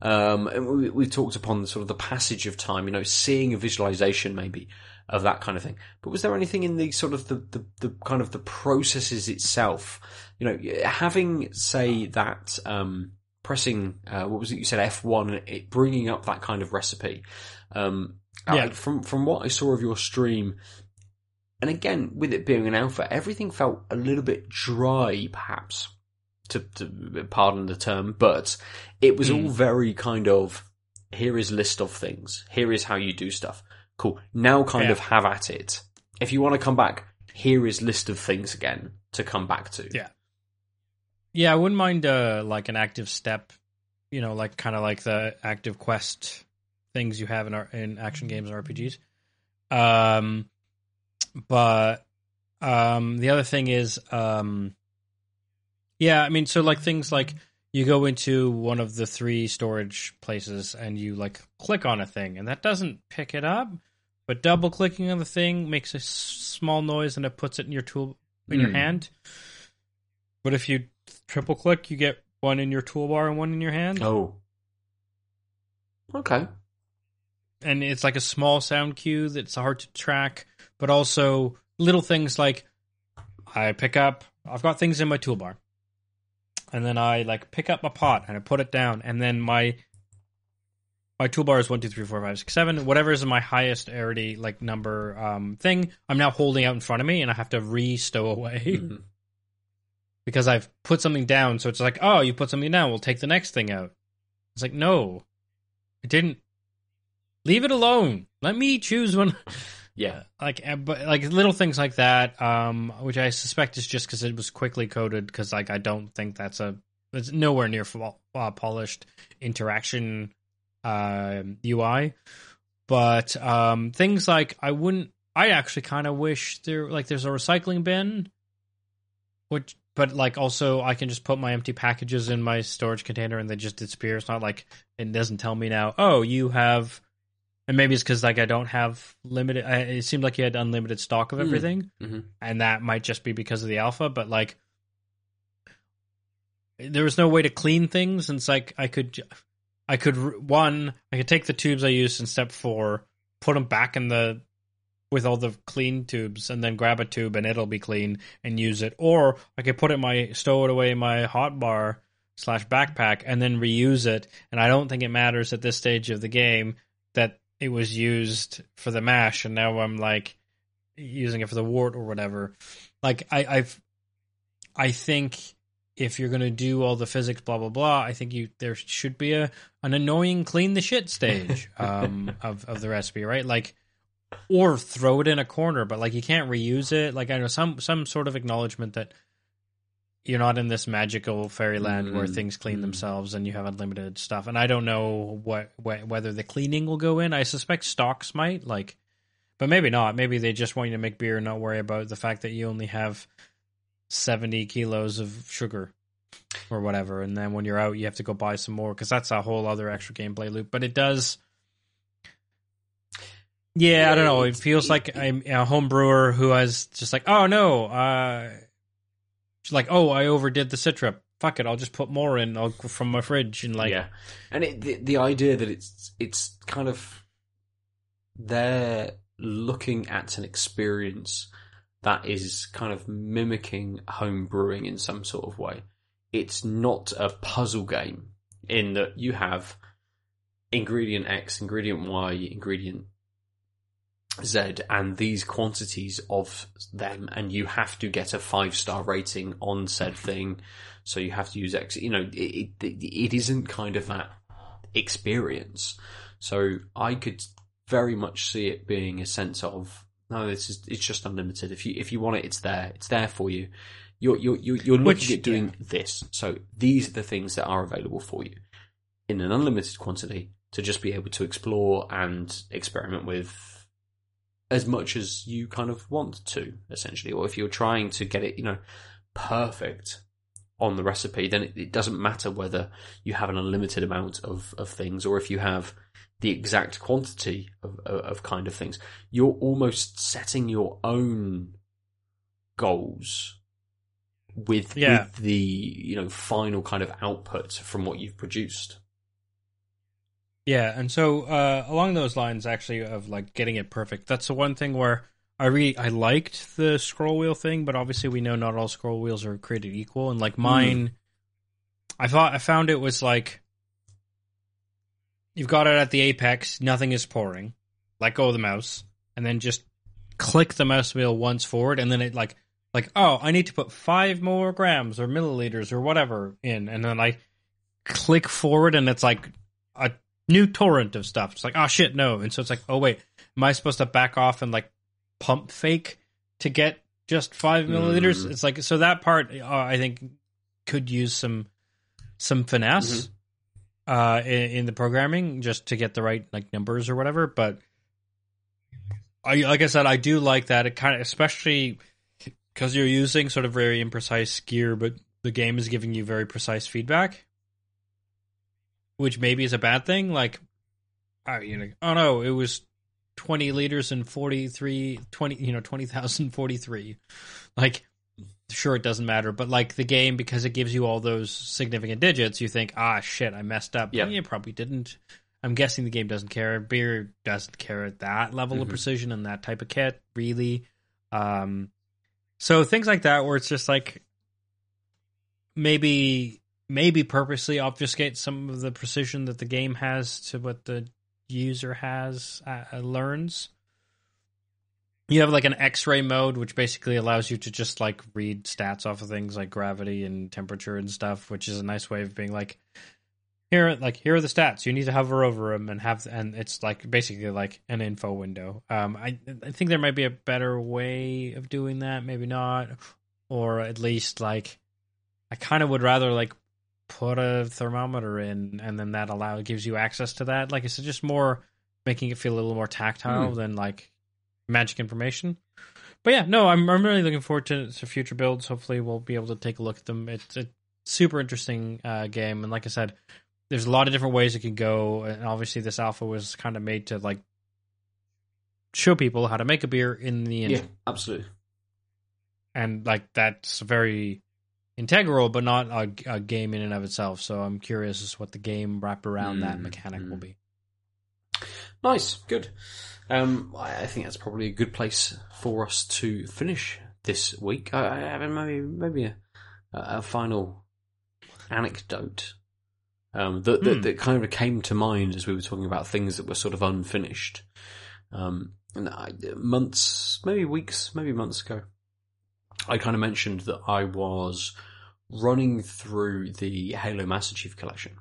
Um, and we, we've talked upon the sort of the passage of time, you know, seeing a visualization maybe of that kind of thing. But was there anything in the sort of the, the, the kind of the processes itself? You know, having say that um, pressing uh, what was it you said F one, it bringing up that kind of recipe. Um, Yeah. From from what I saw of your stream, and again with it being an alpha, everything felt a little bit dry, perhaps. To, to pardon the term, but it was all very kind of here is list of things. Here is how you do stuff. Cool. Now kind Yeah. of have at it. If you want to come back, here is list of things again to come back to. Yeah. Yeah, I wouldn't mind uh like an active step, you know, like kind of like the active quest things you have in our in action games and RPGs. Um but um the other thing is um yeah, I mean so like things like you go into one of the three storage places and you like click on a thing and that doesn't pick it up, but double clicking on the thing makes a s- small noise and it puts it in your tool in your Hmm. hand. But if you triple click, you get one in your toolbar and one in your hand. Oh. Okay. And it's like a small sound cue that's hard to track, but also little things like I pick up, I've got things in my toolbar. And then I like pick up a pot and I put it down, and then my my toolbar is one, two, three, four, five, six, seven. Whatever is my highest arity like number um, thing, I'm now holding out in front of me, and I have to re-stow away. Mhm. because I've put something down. So it's like, oh, you put something down. We'll take the next thing out. It's like, no, I didn't. Leave it alone. Let me choose one. Yeah. Like, uh, but like little things like that, um, which I suspect is just because it was quickly coded. Because like, I don't think that's a. It's nowhere near uh, polished interaction uh, UI. But um, things like I wouldn't. I actually kind of wish there like there's a recycling bin which but like also I can just put my empty packages in my storage container and they just disappear. It's not like it doesn't tell me now. Oh, you have, and maybe it's because like I don't have limited. I, it seemed like you had unlimited stock of Hmm. everything, Mhm. and that might just be because of the alpha. But like, there was no way to clean things, and it's like I could, I could one, I could take the tubes I used in step four, put them back in the with all the clean tubes and then grab a tube and it'll be clean and use it. Or I could put it in my stow it away in my hot bar slash backpack and then reuse it. And I don't think it matters at this stage of the game that it was used for the mash and now I'm like using it for the wort or whatever. Like I, I've I think if you're gonna do all the physics blah blah blah, I think you there should be a an annoying clean the shit stage um of, of the recipe, right? Like or throw it in a corner, but like you can't reuse it. Like I know some some sort of acknowledgement that you're not in this magical fairyland where Mm, things clean mm. themselves and you have unlimited stuff. And I don't know what, wh- whether the cleaning will go in. I suspect stocks might like, but maybe not. Maybe they just want you to make beer and not worry about the fact that you only have seventy kilos of sugar or whatever. And then when you're out, you have to go buy some more because that's a whole other extra gameplay loop. But it does. Yeah, I don't know. It feels like I'm a home brewer who has just like, oh no, uh, she's like, oh, I overdid the citra. Fuck it, I'll just put more in I'll, from my fridge and like, yeah, and it, the, the idea that it's it's kind of they're looking at an experience that is kind of mimicking home brewing in some sort of way. It's not a puzzle game in that you have ingredient X, ingredient Y, ingredient Z, and these quantities of them, and you have to get a five star rating on said thing. So you have to use X. You know, it, it, it isn't kind of that experience. So I could very much see it being a sense of no, this is it's just unlimited. If you if you want it, it's there. It's there for you. You're you're you're, you're looking Which- at doing yeah. this. So these are the things that are available for you in an unlimited quantity to just be able to explore and experiment with as much as you kind of want to, essentially. Or if you're trying to get it, you know, perfect on the recipe, then it, it doesn't matter whether you have an unlimited amount of, of things or if you have the exact quantity of, of, of kind of things. You're almost setting your own goals with, Yeah. with the you know final kind of output from what you've produced. Yeah, and so uh, along those lines, actually, of like getting it perfect, that's the one thing where I really I liked the scroll wheel thing, but obviously we know not all scroll wheels are created equal, and like mine, I thought I found it was like you've got it at the apex, nothing is pouring, let go of the mouse, and then just click the mouse wheel once forward, and then it like like oh I need to put five more grams or milliliters or whatever in, and then I click forward, and it's like a new torrent of stuff. It's like, oh shit, no. And so it's like, oh wait, am I supposed to back off and like pump fake to get just five milliliters? Mm. It's like, so that part uh, I think could use some some finesse uh, in, in the programming just to get the right like numbers or whatever. But I, like I said, I do like that. It kind of, especially because you're using sort of very imprecise gear, but the game is giving you very precise feedback which maybe is a bad thing. Like, oh, you know, oh no, it was 20 liters and 43, 20, you know, 20,043. Like, sure, it doesn't matter, but like the game, because it gives you all those significant digits, you think, ah, shit, I messed up. Yeah, you probably didn't. I'm guessing the game doesn't care. Beer doesn't care at that level of Mhm. precision and that type of kit, really. Um, so things like that, where it's just like maybe maybe purposely obfuscate some of the precision that the game has to what the user has uh, uh, learns. You have like an X-ray mode, which basically allows you to just like read stats off of things like gravity and temperature and stuff, which is a nice way of being like, here, like here are the stats. You need to hover over them and have, and it's like basically like an info window. Um, I I think there might be a better way of doing that, maybe not, or at least like, I kind of would rather like put a thermometer in and then that allow gives you access to that? Like it's just more making it feel a little more tactile Hmm. than like magic information? But yeah no i'm, I'm really looking forward to, to future builds. Hopefully we'll be able to take a look at them. It's a super interesting uh, game and like i said there's a lot of different ways it can go and obviously this alpha was kind of made to like show people how to make a beer in the engine Yeah, absolutely. and like that's very integral, but not a, a game in and of itself. So I'm curious as to what the game wrapped around that Mm, mechanic will mm. be. Nice, good. Um, I I think that's probably a good place for us to finish this week. I, I have maybe maybe a, a final anecdote um, that, that Hmm. that kind of came to mind as we were talking about things that were sort of unfinished. Um, and I, months, maybe weeks, maybe months ago, I kind of mentioned that I was running through the Halo Master Chief Collection.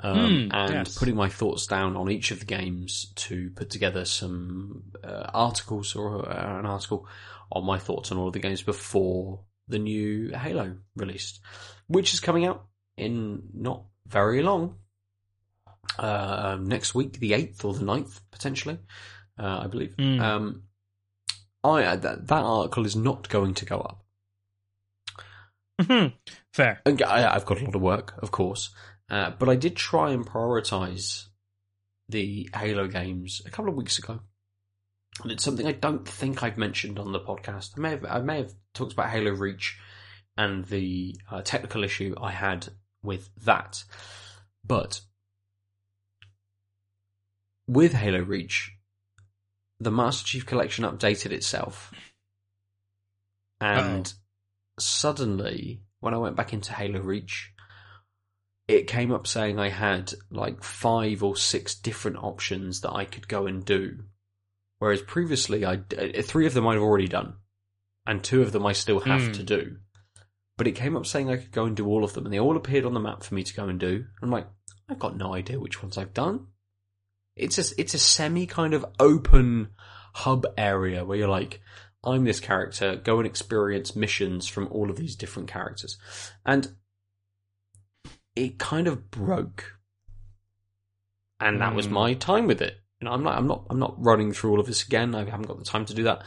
Um, Hmm, and yes. putting my thoughts down on each of the games to put together some uh, articles or uh, an article on my thoughts on all of the games before the new Halo released, which is coming out in not very long. Uh, next week, the 8th or the 9th, potentially, uh, I believe. Hmm. Um, I, that, that article is not going to go up. Mhm. Fair. And I, I've got a lot of work, of course, uh, but I did try and prioritize the Halo games a couple of weeks ago, and it's something I don't think I've mentioned on the podcast. I may have, I may have talked about Halo Reach and the uh, technical issue I had with that, but with Halo Reach, the Master Chief Collection updated itself, and suddenly, when I went back into Halo Reach, it came up saying I had like five or six different options that I could go and do, whereas previously I uh, three of them I've already done, and two of them I still have Hmm. to do. But it came up saying I could go and do all of them, and they all appeared on the map for me to go and do. I'm like, I've got no idea which ones I've done. It's a it's a semi kind of open hub area where you're like, I'm this character, go and experience missions from all of these different characters, and it kind of broke, and that was Hmm. my time with it. You know, I'm not I'm not I'm not running through all of this again. I haven't got the time to do that.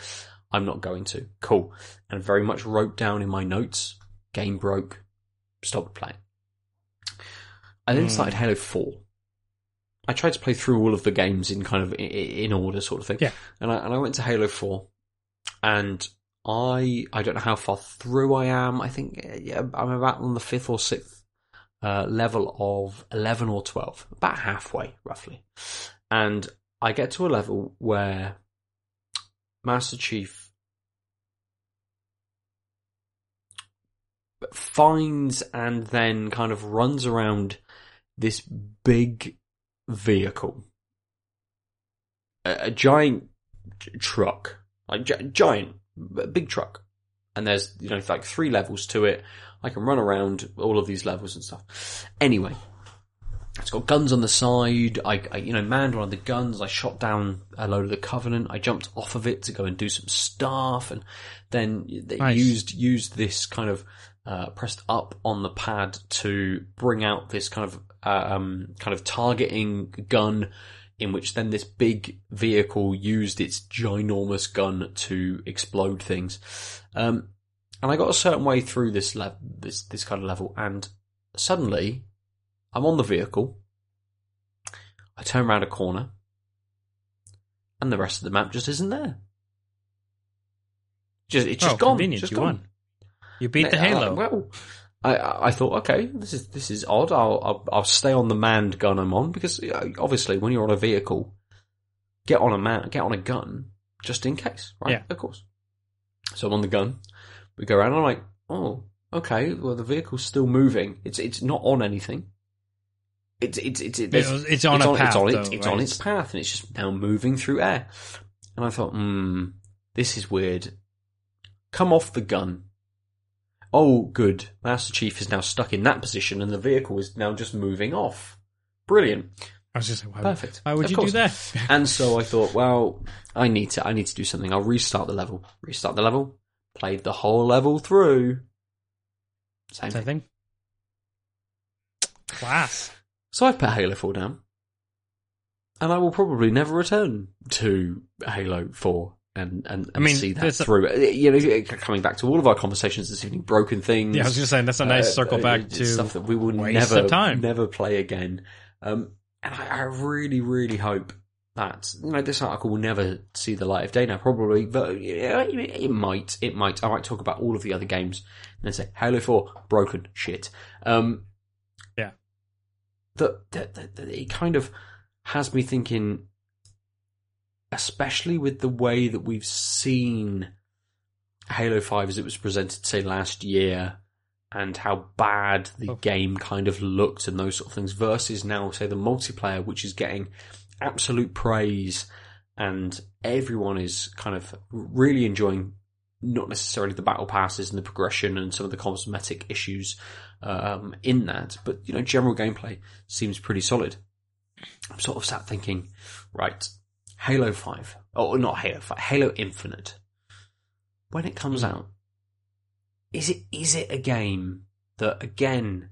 I'm not going to. Cool, and very much wrote down in my notes. Game broke. Stopped playing. I then Hmm. started Halo Four. I tried to play through all of the games in kind of in order, sort of thing. Yeah. And I and I went to Halo Four, and I I don't know how far through I am. I think yeah, I'm about on the fifth or sixth uh, level of eleven or twelve, about halfway roughly. And I get to a level where Master Chief finds and then kind of runs around this big vehicle, a, a giant truck, like gi- giant, big truck, and there's you know like three levels to it. I can run around all of these levels and stuff. Anyway, it's got guns on the side. I, I, you know, manned one of the guns. I shot down a load of the Covenant. I jumped off of it to go and do some stuff, and then they Nice. used used this kind of uh, pressed up on the pad to bring out this kind of um, kind of targeting gun, in which then this big vehicle used its ginormous gun to explode things. Um, and I got a certain way through this level, this this kind of level, and suddenly I'm on the vehicle. I turn around a corner, and the rest of the map just isn't there. Just it's just oh, gone. convenient. Just you gone. won. You beat the Halo. Well, I I thought okay, this is this is odd. I'll I'll, I'll stay on the manned gun I'm on because obviously when you're on a vehicle, get on a man, get on a gun just in case, right? Yeah. Of course. So I'm on the gun. We go around. and I'm like, oh, okay. Well, the vehicle's still moving. It's it's not on anything. It's it's it's it's, It's- it's on it's a on, path, It's on, it, though, it's right? on its path, and it's just now moving through air. And I thought, hmm, this is weird. Come off the gun. Oh, good. Master Chief is now stuck in that position, and the vehicle is now just moving off. Brilliant. I was just like, why, Perfect. why would Of you course. do that? And so I thought, well, I need to, I need to do something. I'll restart the level. Restart the level. Played the whole level through. Same Same thing. thing. Class. So I've put Halo 4 down. And I will probably never return to Halo 4 and, and, and I mean, see that there's a- through. Uh, You know, coming back to all of our conversations this evening, broken things. Yeah, I was just saying that's a nice uh, circle uh, back it's to stuff that we will never, time. never play again. Um, and I, I really, really hope that you know this article will never see the light of day now. Probably, but yeah, it, it might. It might. I might talk about all of the other games and then say Halo Four broken shit. Um, Yeah. that it kind of has me thinking, especially with the way that we've seen Halo Five as it was presented, say last year, and how bad the Oh. game kind of looked and those sort of things, versus now, say the multiplayer, which is getting absolute praise, and everyone is kind of really enjoying not necessarily the battle passes and the progression and some of the cosmetic issues um, in that, but you know, general gameplay seems pretty solid. I'm sort of sat thinking, right, Halo Five, oh, not Halo Five, Halo Infinite. When it comes out, is it is it a game that again,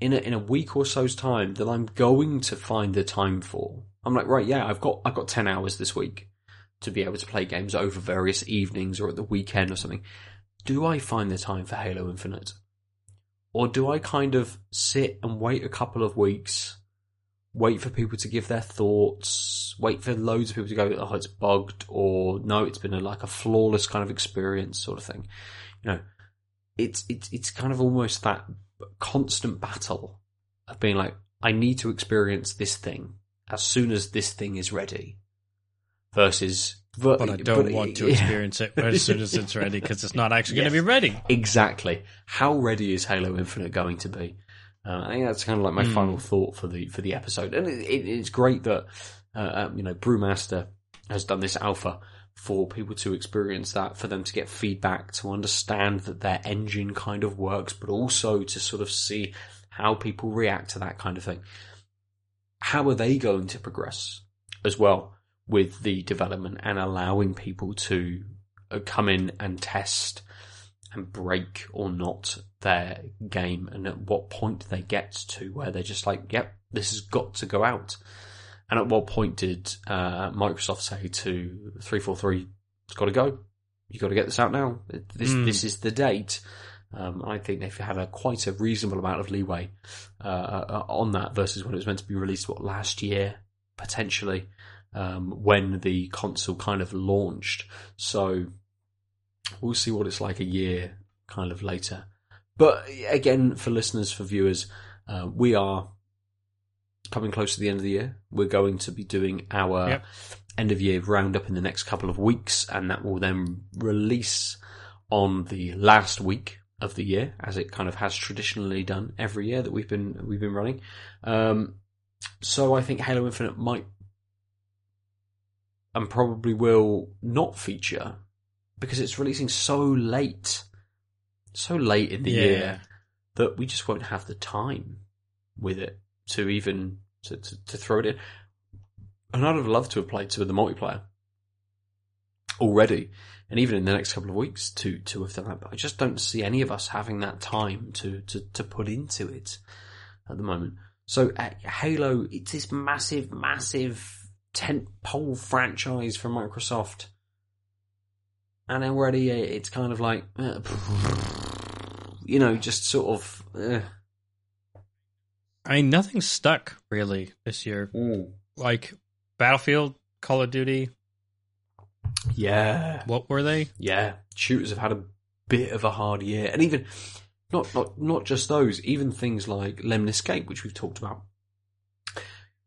in a in a week or so's time, that I'm going to find the time for? I'm like, right, yeah, I've got I've got ten hours this week to be able to play games over various evenings or at the weekend or something. Do I find the time for Halo Infinite? Or do I kind of sit and wait a couple of weeks, wait for people to give their thoughts, wait for loads of people to go, oh, it's bugged, or no, it's been a, like a flawless kind of experience sort of thing. You know, it's, it's, it's kind of almost that constant battle of being like, I need to experience this thing as soon as this thing is ready versus. But I don't want to experience it as soon as it's ready because it's not actually Yes. going to be ready. Exactly. How ready is Halo Infinite going to be? Uh, I think that's kind of like my Hmm. final thought for the for the episode, and it, it, it's great that uh, uh, you know Brewmaster has done this alpha for people to experience that, for them to get feedback, to understand that their engine kind of works, but also to sort of see how people react to that kind of thing. How are they going to progress as well with the development and allowing people to uh, come in and test and break or not their game and at what point they get to where they're just like, yep, this has got to go out. And at what point did uh, Microsoft say to 343, it's got to go. You've got to get this out now. This Hmm. this is the date. Um, I think they've had a quite a reasonable amount of leeway uh, uh, on that versus when it was meant to be released what last year potentially um, when the console kind of launched. So we'll see what it's like a year kind of later. But again, for listeners, for viewers, uh, we are coming close to the end of the year. We're going to be doing our Yep. end of year roundup in the next couple of weeks, and that will then release on the last week of the year, as it kind of has traditionally done every year that we've been we've been running. Um, so I think Halo Infinite might and probably will not feature because it's releasing so late, so late in the Yeah. year that we just won't have the time with it to even to, to, to throw it in. And I'd have loved to have played some of the multiplayer already, and even in the next couple of weeks to to have done that. But I just don't see any of us having that time to to, to put into it at the moment. So uh, Halo, it's this massive, massive tent pole franchise for Microsoft, and already it's kind of like, uh, you know, just sort of. Uh, I mean, nothing stuck really this year. Like Battlefield, Call of Duty. Yeah, What were they? yeah. Shooters have had a bit of a hard year, and even not not not just those, even things like Lemnis Gate, which we've talked about.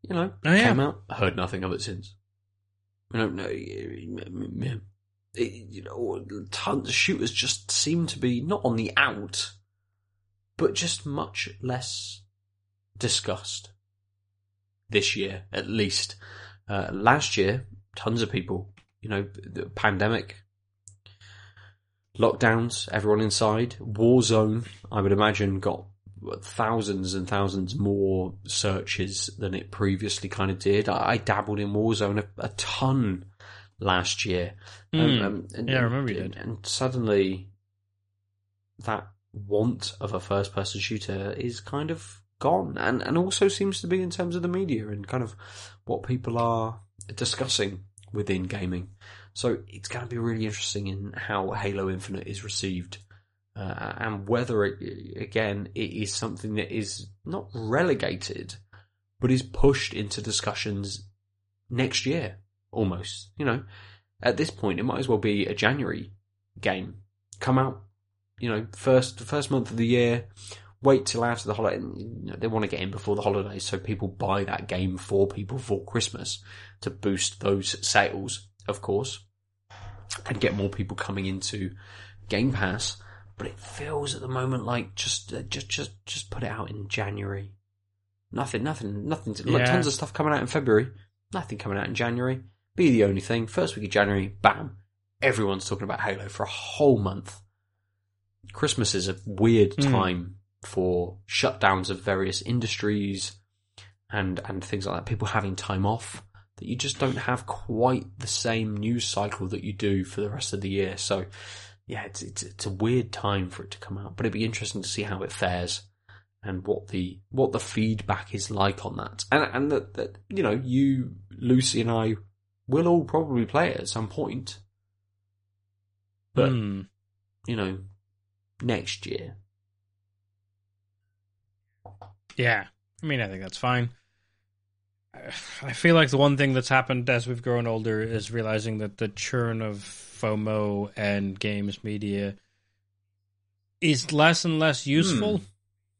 You know, Oh, yeah. came out, heard nothing of it since. I don't know. You know, tons of shooters just seem to be not on the out, but just much less discussed this year, at least. Uh, last year, tons of people, you know, the pandemic, lockdowns, everyone inside, Warzone, I would imagine, got thousands and thousands more searches than it previously kind of did. I, I dabbled in Warzone a, a ton last year. Um, Hmm. um, and, Yeah, I remember you and, did. And suddenly, that want of a first-person shooter is kind of gone, and and also seems to be in terms of the media and kind of what people are discussing within gaming. So it's going to be really interesting in how Halo Infinite is received. Uh, and whether it, again it is something that is not relegated, but is pushed into discussions next year, almost. You know, at this point, it might as well be a January game. Come out, you know, first the first month of the year. Wait till after the holiday. You know, they want to get in before the holidays, so people buy that game for people for Christmas to boost those sales, of course, and get more people coming into Game Pass. But it feels at the moment like just uh, just just just put it out in January. Nothing, nothing, nothing. To, like tons of stuff coming out in February. Nothing coming out in January. Be the only thing. First week of January, bam. Everyone's talking about Halo for a whole month. Christmas is a weird Hmm. time for shutdowns of various industries and and things like that. People having time off that you just don't have quite the same news cycle that you do for the rest of the year. So yeah, it's it's it's a weird time for it to come out, but it'd be interesting to see how it fares and what the what the feedback is like on that. And and that that you know you Lucy and I will all probably play it at some point, but Hmm. you know next year. Yeah. I mean, I think that's fine. I feel like the one thing that's happened as we've grown older is realizing that the churn of FOMO and games media is less and less useful.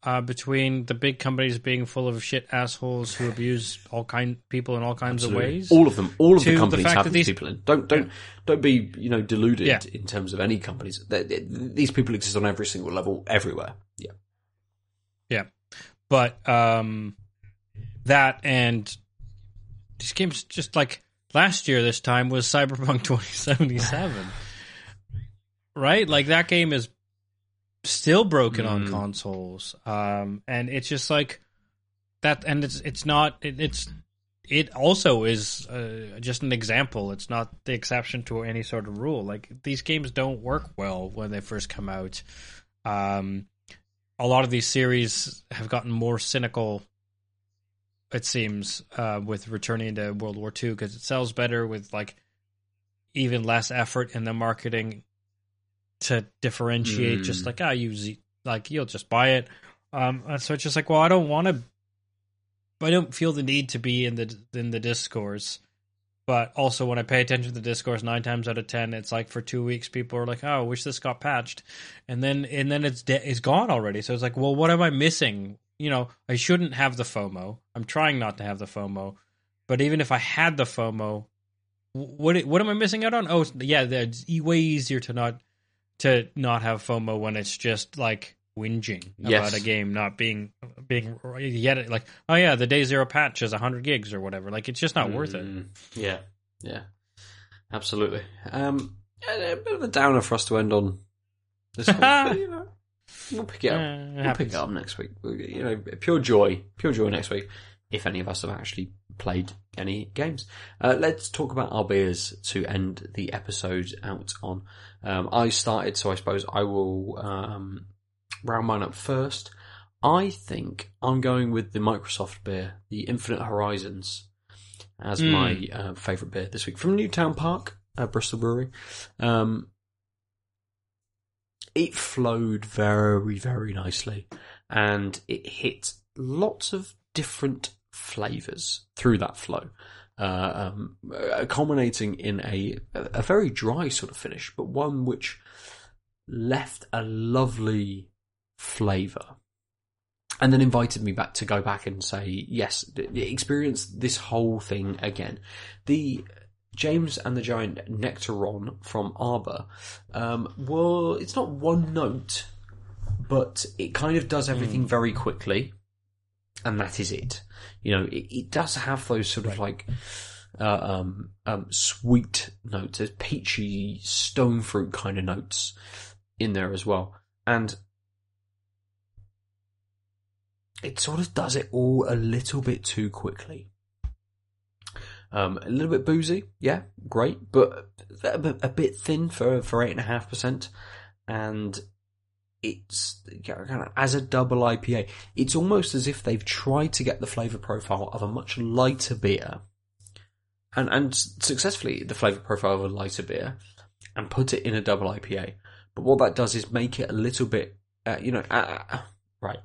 Uh, between the big companies being full of shit assholes who abuse all kind people in all kinds Absolutely. of ways. All of them, all of the the companies fact have these these- people in. Don't don't don't be you know deluded Yeah. in terms of any companies. They- they- These people exist on every single level, everywhere. Yeah, yeah, but um, that and these games just like last year this time was Cyberpunk 2077. right? Like that game is still broken on Mm. consoles. Um and it's just like that and it's it's not it, it's it also is uh, just an example. It's not the exception to any sort of rule. Like these games don't work well when they first come out. Um a lot of these series have gotten more cynical it seems uh, with returning to world war ii because it sells better with like even less effort in the marketing to differentiate Mm. just like ah you z- like you'll just buy it. Um and so it's just like well i don't want to i don't feel the need to be in the in the discourse. But also when i pay attention to the discourse nine times out of ten it's like for two weeks people are like oh i wish this got patched. And then and then it's de- it's gone already. So it's like well what am i missing? You know i shouldn't have the fomo. I'm trying not to have the fomo. But even if i had the fomo what what am i missing out on? Oh yeah it's e- way easier to not to not have fomo when it's just like whinging Yes. about a game not being being yet like oh yeah the day zero patch is 100 gigs or whatever like it's just not worth it Mm, Yeah, yeah, absolutely. Um, a bit of a downer for us to end on this one, but, you know, we'll pick it up. Eh, it We'll pick it up next week. You know, pure joy, pure joy next week. If any of us have actually played any games, uh, let's talk about our beers to end the episode out on. Um, I started, so I suppose I will um, round mine up first. I think I'm going with the Microsoft beer, the Infinite Horizons, as Mm. my uh, favourite beer this week from Newtown Park, uh, Bristol Brewery. Um, it flowed very, very nicely, and it hit lots of different flavours through that flow, uh, um, uh, culminating in a a very dry sort of finish, but one which left a lovely flavour and then invited me back to go back and say yes experience this whole thing again. The james and the giant nectaron from arbor um, well it's not one note but it kind of does everything very quickly and that is it. You know it, it does have those sort of like uh, um, um, sweet notes, there's peachy stone fruit kind of notes in there as well, and it sort of does it all a little bit too quickly. Um, a little bit boozy, yeah, great, but a bit thin for for eight and a half percent, and it's kind of as a double IPA. It's almost as if they've tried to get the flavor profile of a much lighter beer, and and successfully the flavor profile of a lighter beer, and put it in a double IPA. But what that does is make it a little bit, uh, you know, uh, uh, right.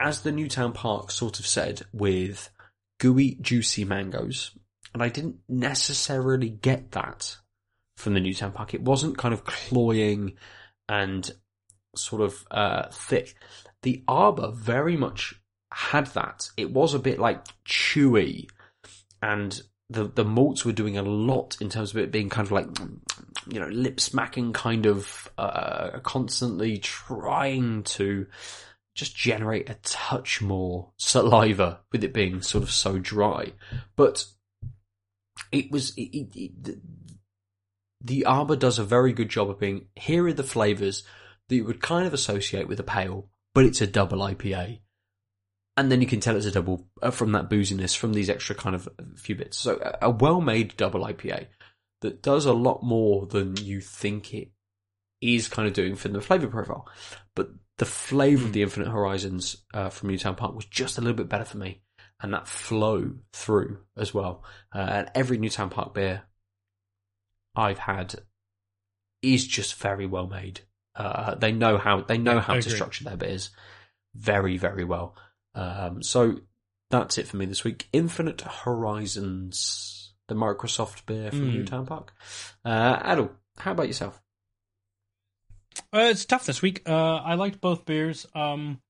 As the Newtown Park sort of said, with gooey, juicy mangoes, and I didn't necessarily get that from the Newtown Park. It wasn't kind of cloying and sort of uh, thick. The Arbor very much had that. It was a bit like chewy, and the the malts were doing a lot in terms of it being kind of like you know lip smacking, kind of uh, constantly trying to just generate a touch more saliva with it being sort of so dry, but it was it, it, it, the- Arbor does a very good job of being here are the flavors that you would kind of associate with a pale, but it's a double IPA. And then you can tell it's a double uh, from that booziness, from these extra kind of few bits. So a, a well-made double IPA that does a lot more than you think it is kind of doing for the flavor profile. But the flavor of the Infinite Horizons uh, from Newtown Park was just a little bit better for me, and that flow through as well. Uh, and every Newtown Park beer I've had is just very well made. Uh, they know how they know how I to agree. structure their beers very very well. Um, so that's it for me this week. Infinite Horizons, the Microsoft beer from Mm. Newtown Park. Uh, Adel, how about yourself? Uh, it's tough this week. Uh, I liked both beers. Um,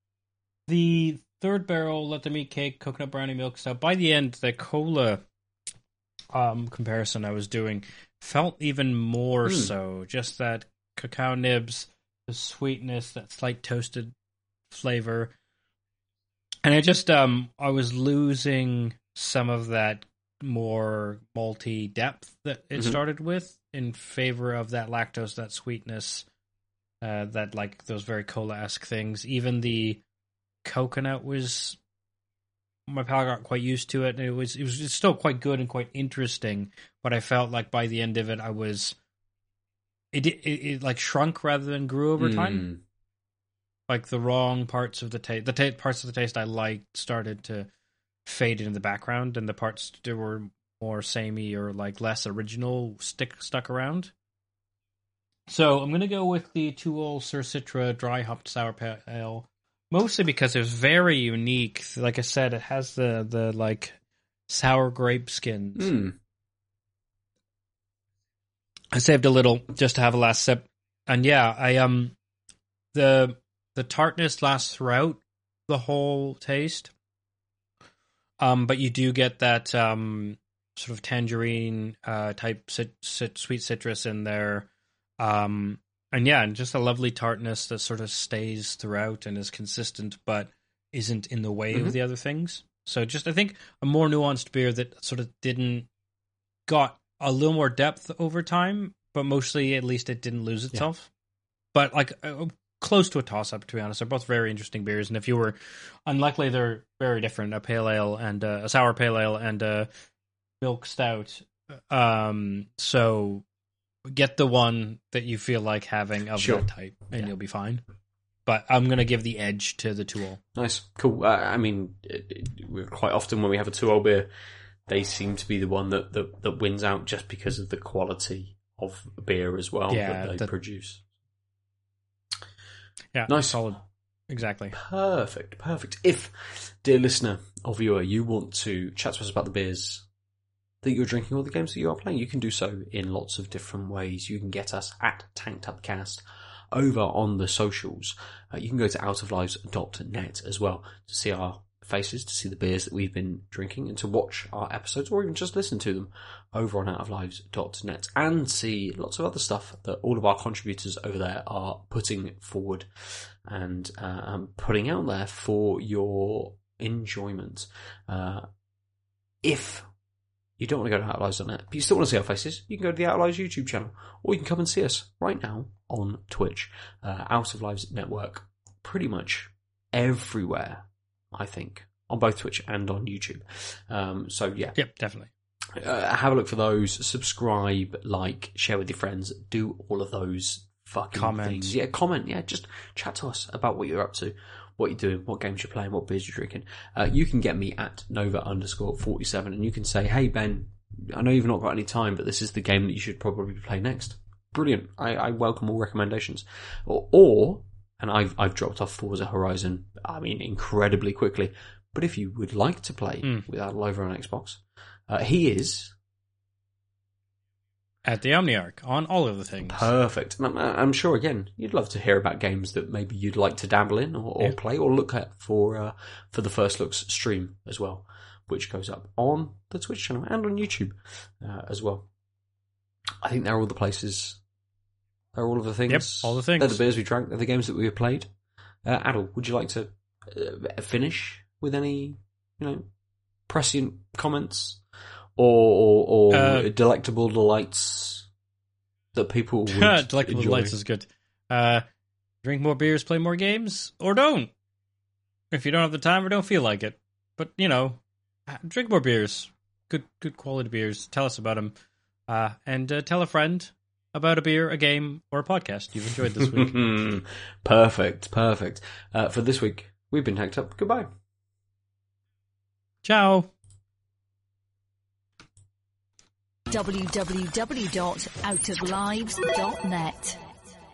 the third barrel, Let Them Eat Cake, coconut brownie milk stout. By the end, the cola um, comparison I was doing felt even more Hmm. so. Just that cacao nibs, the sweetness, that slight toasted flavor, and I just um I was losing some of that more malty depth that it Mhm. started with in favor of that lactose, that sweetness, uh, that like those very cola esque things. Even the coconut was my palate got quite used to it and it was it was still quite good and quite interesting but i felt like by the end of it i was it it, it like shrunk rather than grew over time Mm. like the wrong parts of the taste the ta- parts of the taste i liked started to fade into the background and the parts that were more samey or like less original stick stuck around so i'm gonna go with the To Øl Sur Citra dry hopped sour pale ale mostly because it was very unique like i said it has the the like sour grape skins Mm. I saved a little just to have a last sip, and yeah, I um the the tartness lasts throughout the whole taste. Um, but you do get that um sort of tangerine uh type cit- cit- sweet citrus in there, um, and yeah, and just a lovely tartness that sort of stays throughout and is consistent, but isn't in the way Mhm. of the other things. So just I think a more nuanced beer that sort of didn't got a little more depth over time, but mostly at least it didn't lose itself. But like uh, close to a toss up, to be honest. They're both very interesting beers, and if you were unlikely, they're very different. A pale ale and uh, a sour pale ale and a milk stout. Um, so get the one that you feel like having of Sure. that type, and Yeah. you'll be fine. But I'm gonna give the edge to the To Øl. Nice, cool. Uh, I mean, it, it, we're quite often when we have a To Øl beer, they seem to be the one that, that, that wins out just because of the quality of beer as well Yeah, that they the- produce. Yeah, Nice. solid. Exactly. Perfect, perfect. If, dear listener or viewer, you want to chat to us about the beers that you're drinking or the games that you are playing, you can do so in lots of different ways. You can get us at Tanked Up Cast over on the socials. Uh, you can go to outoflives.net as well to see our faces, to see the beers that we've been drinking, and to watch our episodes or even just listen to them over on outoflives.net and see lots of other stuff that all of our contributors over there are putting forward and uh, um, putting out there for your enjoyment. Uh, if you don't want to go to Outlives.net, but you still want to see our faces, you can go to the Outlives YouTube channel, or you can come and see us right now on Twitch, uh, Out of Lives Network, pretty much everywhere, I think, on both Twitch and on YouTube. Um, so yeah, Yep, definitely. uh, have a look for those, subscribe, like, share with your friends, do all of those fucking Comment. things. Yeah, comment. Yeah, just chat to us about what you're up to, what you're doing, what games you're playing, what beers you're drinking. Uh, you can get me at Nova underscore 47 and you can say, hey Ben, I know you've not got any time, but this is the game that you should probably play next. Brilliant. I, I welcome all recommendations. Or, or, and I've, I've dropped off Forza Horizon, I mean, incredibly quickly. But if you would like to play Mm. with Adel over on Xbox, uh, he is At the Omniarch on all of the things. perfect. And I'm, I'm sure, again, you'd love to hear about games that maybe you'd like to dabble in or, or Yeah. play or look at for uh, for the First Looks stream as well, which goes up on the Twitch channel and on YouTube uh, as well. I think they're all the places. They're all of the things. Yep, all the things. They're the beers we drank. They're the games that we have played. Uh, Adel, would you like to uh, finish with any, you know, prescient comments or or, or Uh, delectable delights that people would Delectable enjoy? Lights is good. Uh, drink more beers, play more games, or don't. If you don't have the time or don't feel like it, but you know, drink more beers. Good, good quality beers. Tell us about them, uh, and uh, tell a friend about a beer, a game, or a podcast you've enjoyed this week. perfect, perfect. Uh, for this week, we've been Tanked Up. Goodbye. Ciao. www.outoflives.net.